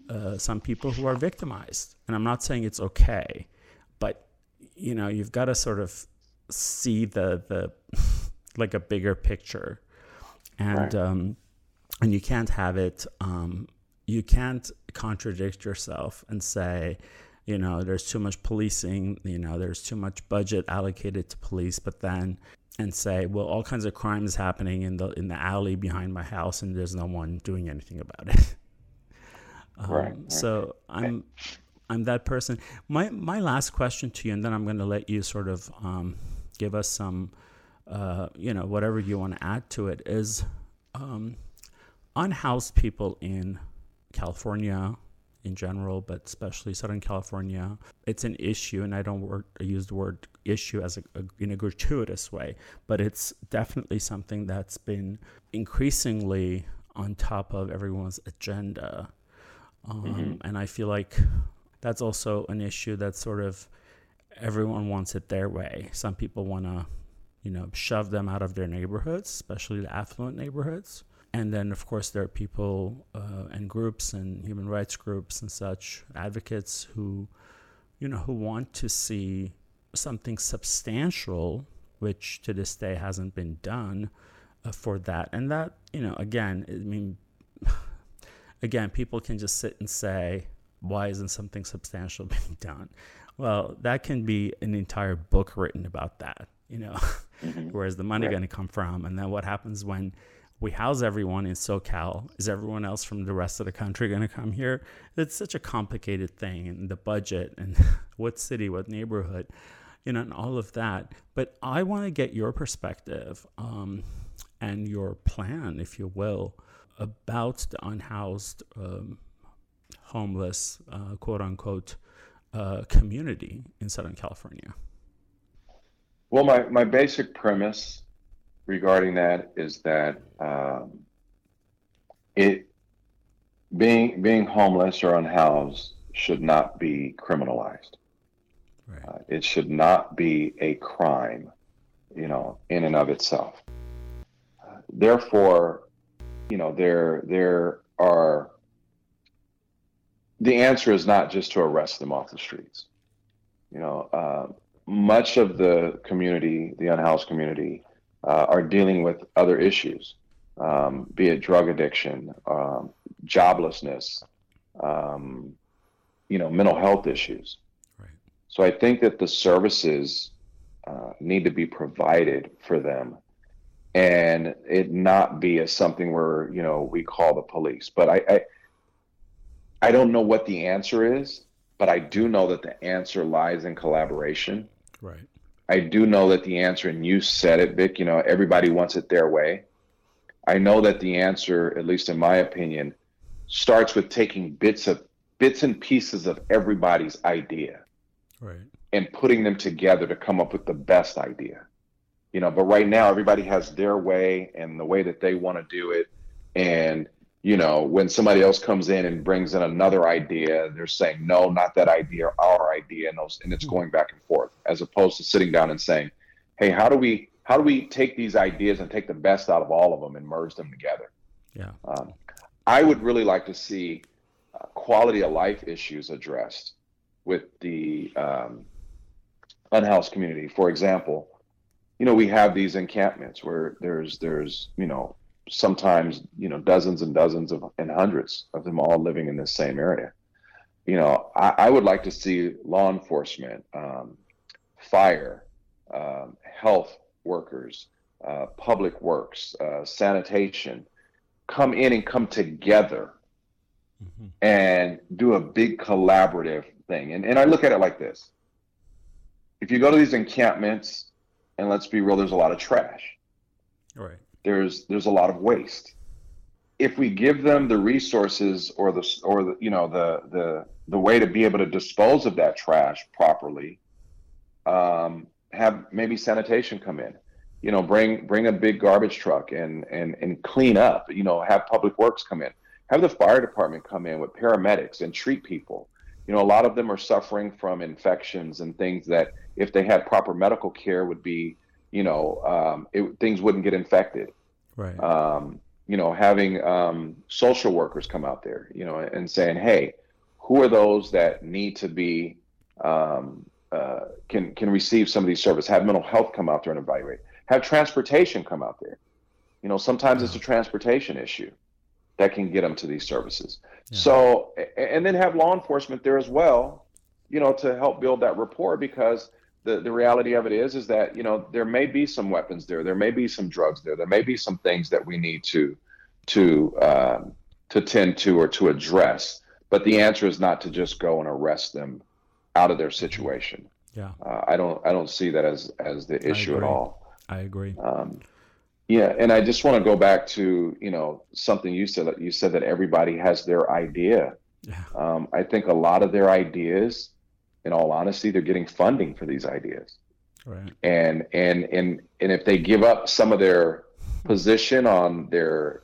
uh, some people who are victimized, and I'm not saying it's okay, but you know you've got to sort of see the the <laughs> like a bigger picture, and right. um, and you can't have it. Um, you can't contradict yourself and say, you know, there's too much policing. You know, there's too much budget allocated to police, but then and say, well, all kinds of crimes happening in the in the alley behind my house, and there's no one doing anything about it. <laughs> um, right, right. So I'm I'm that person. My my last question to you, and then I'm going to let you sort of um, give us some, uh, you know, whatever you want to add to it. Is um, unhoused people in California, in general, but especially Southern California, it's an issue, and I don't word, I use the word issue as a, a, in a gratuitous way, but it's definitely something that's been increasingly on top of everyone's agenda, um, mm-hmm. and I feel like that's also an issue that sort of everyone wants it their way. Some people want to, you know, shove them out of their neighborhoods, especially the affluent neighborhoods and then, of course, there are people uh, and groups and human rights groups and such advocates who, you know, who want to see something substantial, which to this day hasn't been done uh, for that. And that, you know, again, I mean, again, people can just sit and say, why isn't something substantial <laughs> being done? Well, that can be an entire book written about that, you know, mm-hmm. <laughs> where's the money right. going to come from? And then what happens when we house everyone in SoCal. Is everyone else from the rest of the country going to come here? It's such a complicated thing, and the budget, and <laughs> what city, what neighborhood, you know, and all of that. But I want to get your perspective um, and your plan, if you will, about the unhoused, um, homeless, uh, quote unquote, uh, community in Southern California. Well, my, my basic premise regarding that is that um, it being being homeless or unhoused should not be criminalized. Right. Uh, it should not be a crime, you know, in and of itself. Uh, therefore, you know, there there are the answer is not just to arrest them off the streets. You know, uh, much of the community, the unhoused community, uh, are dealing with other issues, um, be it drug addiction, um, joblessness, um, you know, mental health issues. Right. So I think that the services uh, need to be provided for them, and it not be as something where you know we call the police. But I, I, I don't know what the answer is, but I do know that the answer lies in collaboration. Right. I do know that the answer, and you said it, Vic, you know, everybody wants it their way. I know that the answer, at least in my opinion, starts with taking bits of bits and pieces of everybody's idea. Right. And putting them together to come up with the best idea. You know, but right now everybody has their way and the way that they want to do it. And you know, when somebody else comes in and brings in another idea, they're saying, no, not that idea, our idea, and, those, and it's hmm. going back and forth, as opposed to sitting down and saying, hey, how do we how do we take these ideas and take the best out of all of them and merge them together? Yeah. Um, I would really like to see uh, quality of life issues addressed with the um, unhoused community. For example, you know, we have these encampments where there's there's you know sometimes you know dozens and dozens of and hundreds of them all living in this same area. You know i, I would like to see law enforcement um, fire um, health workers uh, public works uh, sanitation come in and come together mm-hmm. and do a big collaborative thing. And, and i look at it like this. If you go to these encampments and let's be real there's a lot of trash right there's there's a lot of waste. If we give them the resources or the or the you know the the the way to be able to dispose of that trash properly, um, have maybe sanitation come in. You know, bring bring a big garbage truck and and and clean up. You know, have public works come in. Have the fire department come in with paramedics and treat people. You know, a lot of them are suffering from infections and things that, if they had proper medical care, would be, you know, um, it, things wouldn't get infected. Right. Um, you know, having um, social workers come out there, you know, and saying, hey, who are those that need to be um, uh, can can receive some of these services? Have mental health come out there and evaluate. Have transportation come out there. You know, sometimes it's a transportation issue that can get them to these services. Yeah. So, and then have law enforcement there as well, you know, to help build that rapport because the, the reality of it is, is that, you know, there may be some weapons there. There may be some drugs there. There may be some things that we need to, to, um, to tend to or to address. But the answer is not to just go and arrest them out of their situation. Yeah. Uh, I don't, I don't see that as, as the issue at all. I agree. Um, yeah, and I just want to go back to you know something you said. that You said that everybody has their idea. Yeah. Um, I think a lot of their ideas, in all honesty, they're getting funding for these ideas. Right. And and and and if they give up some of their position on their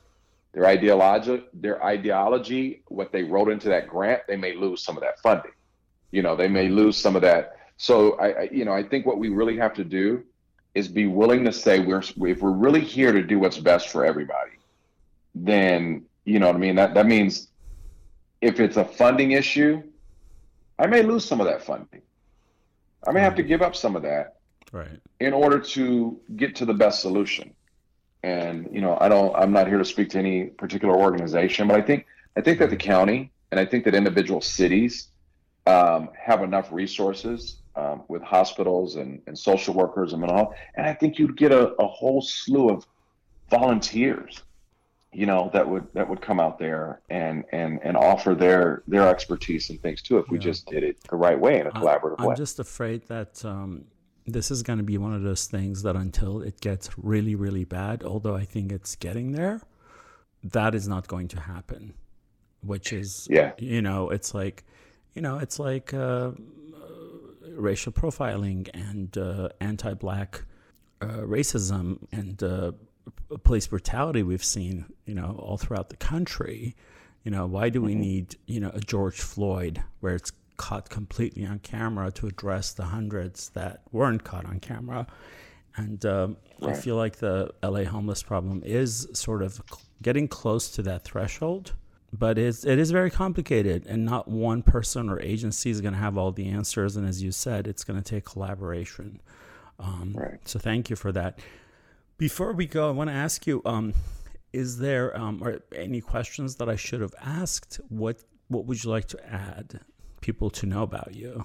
their ideology, their ideology, what they wrote into that grant, they may lose some of that funding. You know, they may lose some of that. So I, I you know, I think what we really have to do is be willing to say we're if we're really here to do what's best for everybody, then you know what I mean. That that means if it's a funding issue, I may lose some of that funding. I may have to give up some of that right in order to get to the best solution. And you know, I don't I'm not here to speak to any particular organization, but I think I think that the county and I think that individual cities um, have enough resources um, with hospitals and, and social workers and mental health. And I think you'd get a, a whole slew of volunteers, you know, that would that would come out there and and and offer their their expertise and things too if we just did it the right way in a collaborative I'm way. I'm just afraid that um, this is going to be one of those things that until it gets really really bad, although I think it's getting there, that is not going to happen. Which is, yeah, you know, it's like, you know, it's like. Uh, racial profiling and uh, anti-black uh, racism and uh, police brutality we've seen, you know, all throughout the country. You know, why do we mm-hmm. need, you know, a George Floyd where it's caught completely on camera to address the hundreds that weren't caught on camera? And um, right. I feel like the LA homeless problem is sort of getting close to that threshold but it's it is very complicated and not one person or agency is going to have all the answers and as you said it's going to take collaboration um, right. so thank you for that before we go i want to ask you um, is there um, or any questions that i should have asked what what would you like to add people to know about you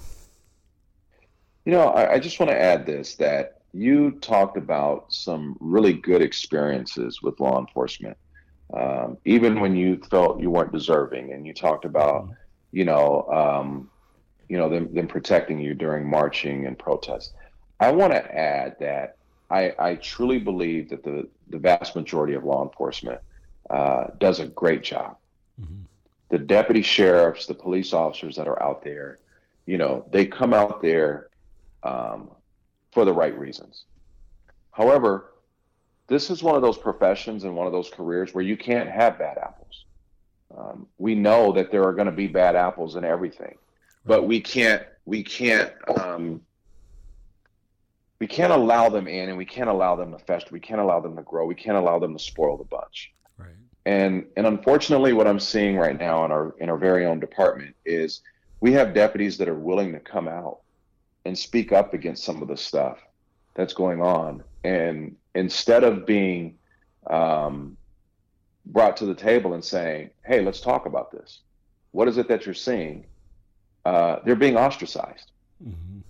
you know I, I just want to add this that you talked about some really good experiences with law enforcement um, even when you felt you weren't deserving, and you talked about, mm-hmm. you know, um, you know, them, them protecting you during marching and protests. I want to add that I, I truly believe that the the vast majority of law enforcement uh, does a great job. Mm-hmm. The deputy sheriffs, the police officers that are out there, you know, they come out there um, for the right reasons. However, this is one of those professions and one of those careers where you can't have bad apples. Um, we know that there are going to be bad apples in everything, but we can't we can't um, we can't allow them in, and we can't allow them to fester. We can't allow them to grow. We can't allow them to spoil the bunch. Right. And and unfortunately, what I'm seeing right now in our in our very own department is we have deputies that are willing to come out and speak up against some of the stuff that's going on, and instead of being um, brought to the table and saying, "Hey, let's talk about this. What is it that you're seeing?" Uh, they're being ostracized. Mm-hmm.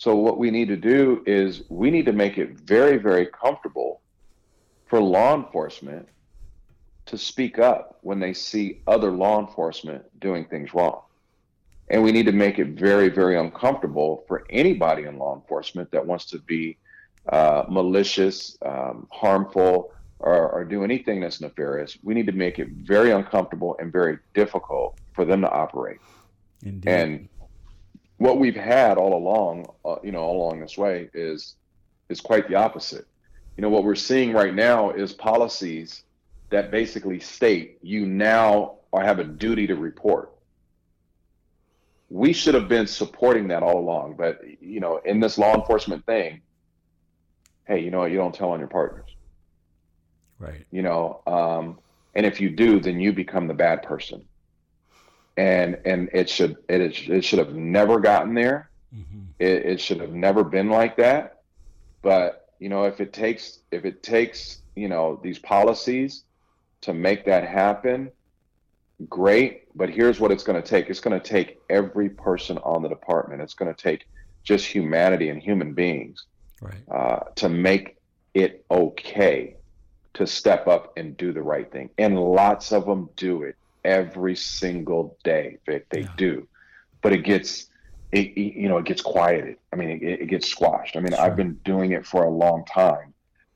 So what we need to do is we need to make it very, very comfortable for law enforcement to speak up when they see other law enforcement doing things wrong. And we need to make it very, very uncomfortable for anybody in law enforcement that wants to be uh, malicious, um, harmful, or, or, do anything that's nefarious. We need to make it very uncomfortable and very difficult for them to operate. Indeed. And what we've had all along, uh, you know, all along this way is is quite the opposite. You know, what we're seeing right now is policies that basically state you now have a duty to report. We should have been supporting that all along, but you know, in this law enforcement thing, hey, you know what? You don't tell on your partners, right? You know, um, and if you do, then you become the bad person and and it should it it should have never gotten there. Mm-hmm. It, it should have never been like that. But you know, if it takes if it takes you know these policies to make that happen, great. But here's what it's going to take. It's going to take every person on the department. It's going to take just humanity and human beings right. uh, to make it okay to step up and do the right thing. And lots of them do it every single day. Vic, they yeah. do, but it gets it, you know it gets quieted. I mean, it, it gets squashed. I mean, sure. I've been doing it for a long time,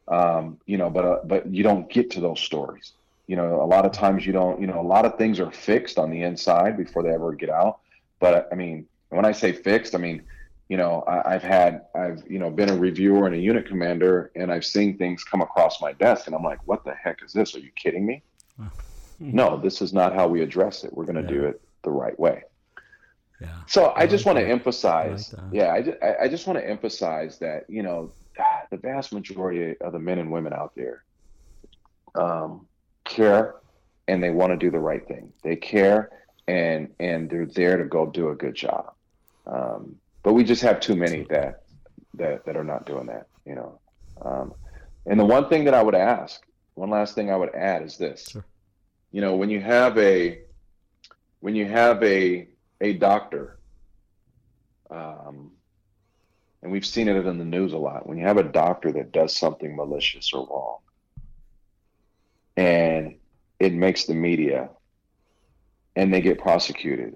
um, you know, but uh, but you don't get to those stories. You know, a lot of times you don't. You know, a lot of things are fixed on the inside before they ever get out. But I mean, when I say fixed, I mean you know I, have had i've you know been a reviewer and a unit commander and i've seen things come across my desk and i'm like what the heck is this are you kidding me <laughs> no, this is not how we address it. We're going to yeah. do it the right way. Yeah. So I, I just want to emphasize, I like yeah, I just, I just want to emphasize that, you know, the vast majority of the men and women out there um, care and they want to do the right thing. They care and, and they're there to go do a good job. Um, but we just have too many that, that, that are not doing that, you know? Um, and the one thing that I would ask, one last thing I would add is this. Sure you know when you have a when you have a a doctor um, and we've seen it in the news a lot when you have a doctor that does something malicious or wrong and it makes the media and they get prosecuted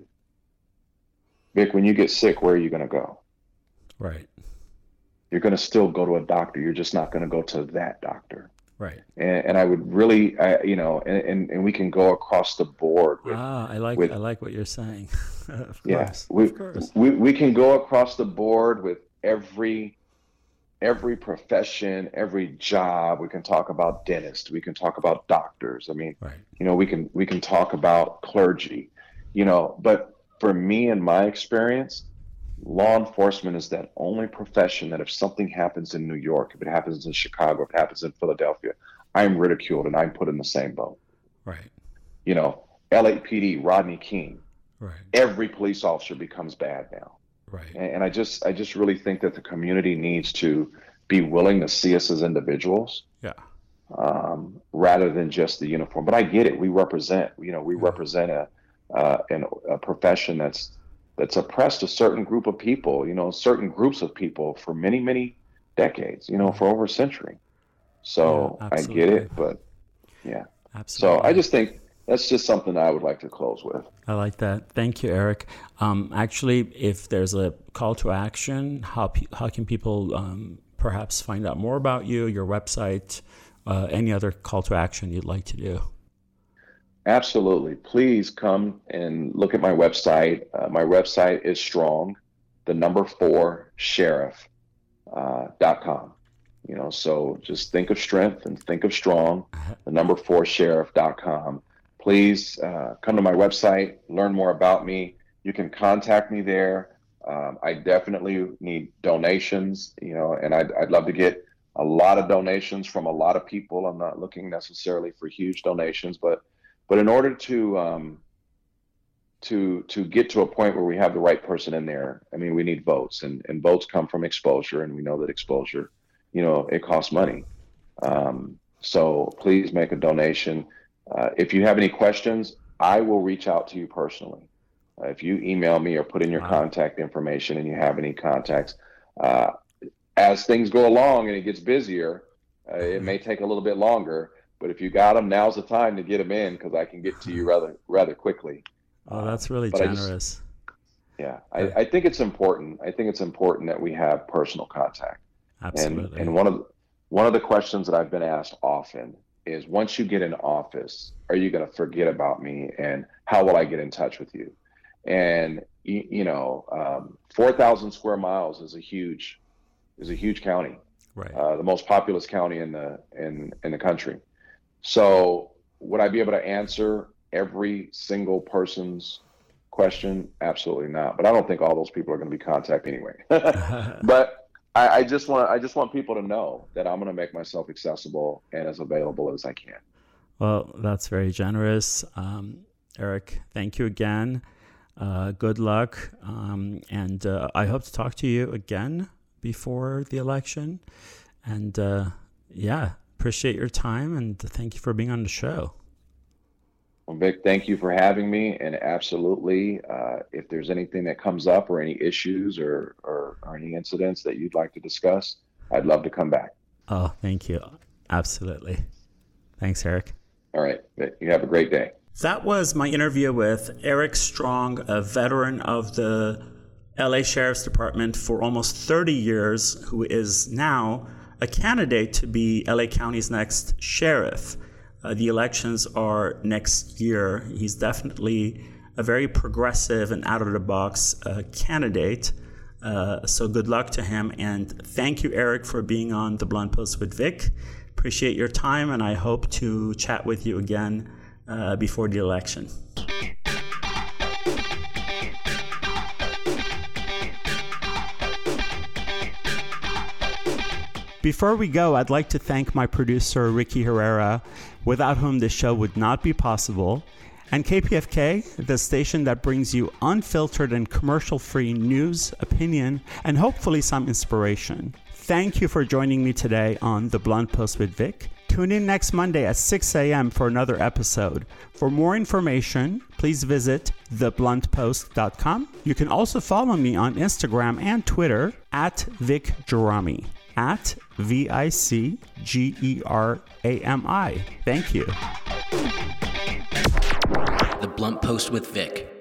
vic when you get sick where are you going to go? Right. You're going to still go to a doctor. You're just not going to go to that doctor Right. And, and I would really, I, you know, and, and, and, we can go across the board. With, ah, I like with, I like what you're saying. <laughs> of yeah, course. We, of course. we we can go across the board with every every profession, every job. We can talk about dentists. We can talk about doctors. I mean, right. you know, we can we can talk about clergy. You know, but for me and my experience, law enforcement is that only profession that if something happens in New York, if it happens in Chicago, if it happens in Philadelphia, I'm ridiculed and I'm put in the same boat. Right. You know, LAPD, Rodney King. Right. Every police officer becomes bad now. Right. And, and I just I just really think that the community needs to be willing to see us as individuals. Yeah. Um, rather than just the uniform. But I get it. We represent, you know, we yeah. represent a, uh, an, a profession that's that's oppressed a certain group of people, you know, certain groups of people for many, many decades, you know, for over a century. So yeah, I get it, but yeah. Absolutely. So I just think that's just something I would like to close with. I like that. Thank you, Eric. Um, actually, if there's a call to action, how how can people um, perhaps find out more about you, your website, uh, any other call to action you'd like to do? Absolutely. Please come and look at my website. Uh, my website is strong, the number four sheriff uh, dot com. You know, so just think of strength and think of strong, the number four sheriff dot com. Please uh, come to my website, learn more about me. You can contact me there. Um, I definitely need donations, you know, and I'd, I'd love to get a lot of donations from a lot of people. I'm not looking necessarily for huge donations, but but in order to um, to to get to a point where we have the right person in there, I mean, we need votes, and and votes come from exposure, and we know that exposure, you know, it costs money. Um, so please make a donation. Uh, if you have any questions, I will reach out to you personally. Uh, if you email me or put in your wow. contact information and you have any contacts, uh, as things go along and it gets busier, uh, it may take a little bit longer. But if you got them, now's the time to get them in because I can get to you rather rather quickly. Oh, that's really but generous. Just, yeah, I, I, think it's important. I think it's important that we have personal contact. Absolutely. And, and one of the, one of the questions that I've been asked often is, once you get in office, are you going to forget about me, and how will I get in touch with you? And you, you know, um, four thousand square miles is a huge is a huge county, right? Uh, the most populous county in the in in the country. So would I be able to answer every single person's question? Absolutely not. But I don't think all those people are going to be contact anyway. <laughs> <laughs> but I, I, just want I just want people to know that I'm going to make myself accessible and as available as I can. Well, that's very generous, um, Eric. Thank you again. Uh, good luck, um, and uh, I hope to talk to you again before the election. And uh, yeah, appreciate your time and thank you for being on the show. Well, Vic, thank you for having me. And absolutely, uh, if there's anything that comes up or any issues or, or, or any incidents that you'd like to discuss, I'd love to come back. Oh, thank you. Absolutely. Thanks, Eric. All right. You have a great day. That was my interview with Eric Strong, a veteran of the LA Sheriff's Department for almost 30 years, who is now a candidate to be LA County's next sheriff. Uh, the elections are next year. He's definitely a very progressive and out of the box uh, candidate. Uh, so good luck to him. And thank you, Eric, for being on the Blunt Post with Vic. Appreciate your time, and I hope to chat with you again uh, before the election. Before we go, I'd like to thank my producer, Ricky Herrera, without whom this show would not be possible, and KPFK, the station that brings you unfiltered and commercial free news, opinion, and hopefully some inspiration. Thank you for joining me today on The Blunt Post with Vic. Tune in next Monday at 6 a.m. for another episode. For more information, please visit thebluntpost.com. You can also follow me on Instagram and Twitter at Vic Gerami at V I C G E R A M I. Thank you. The Blunt Post with Vic.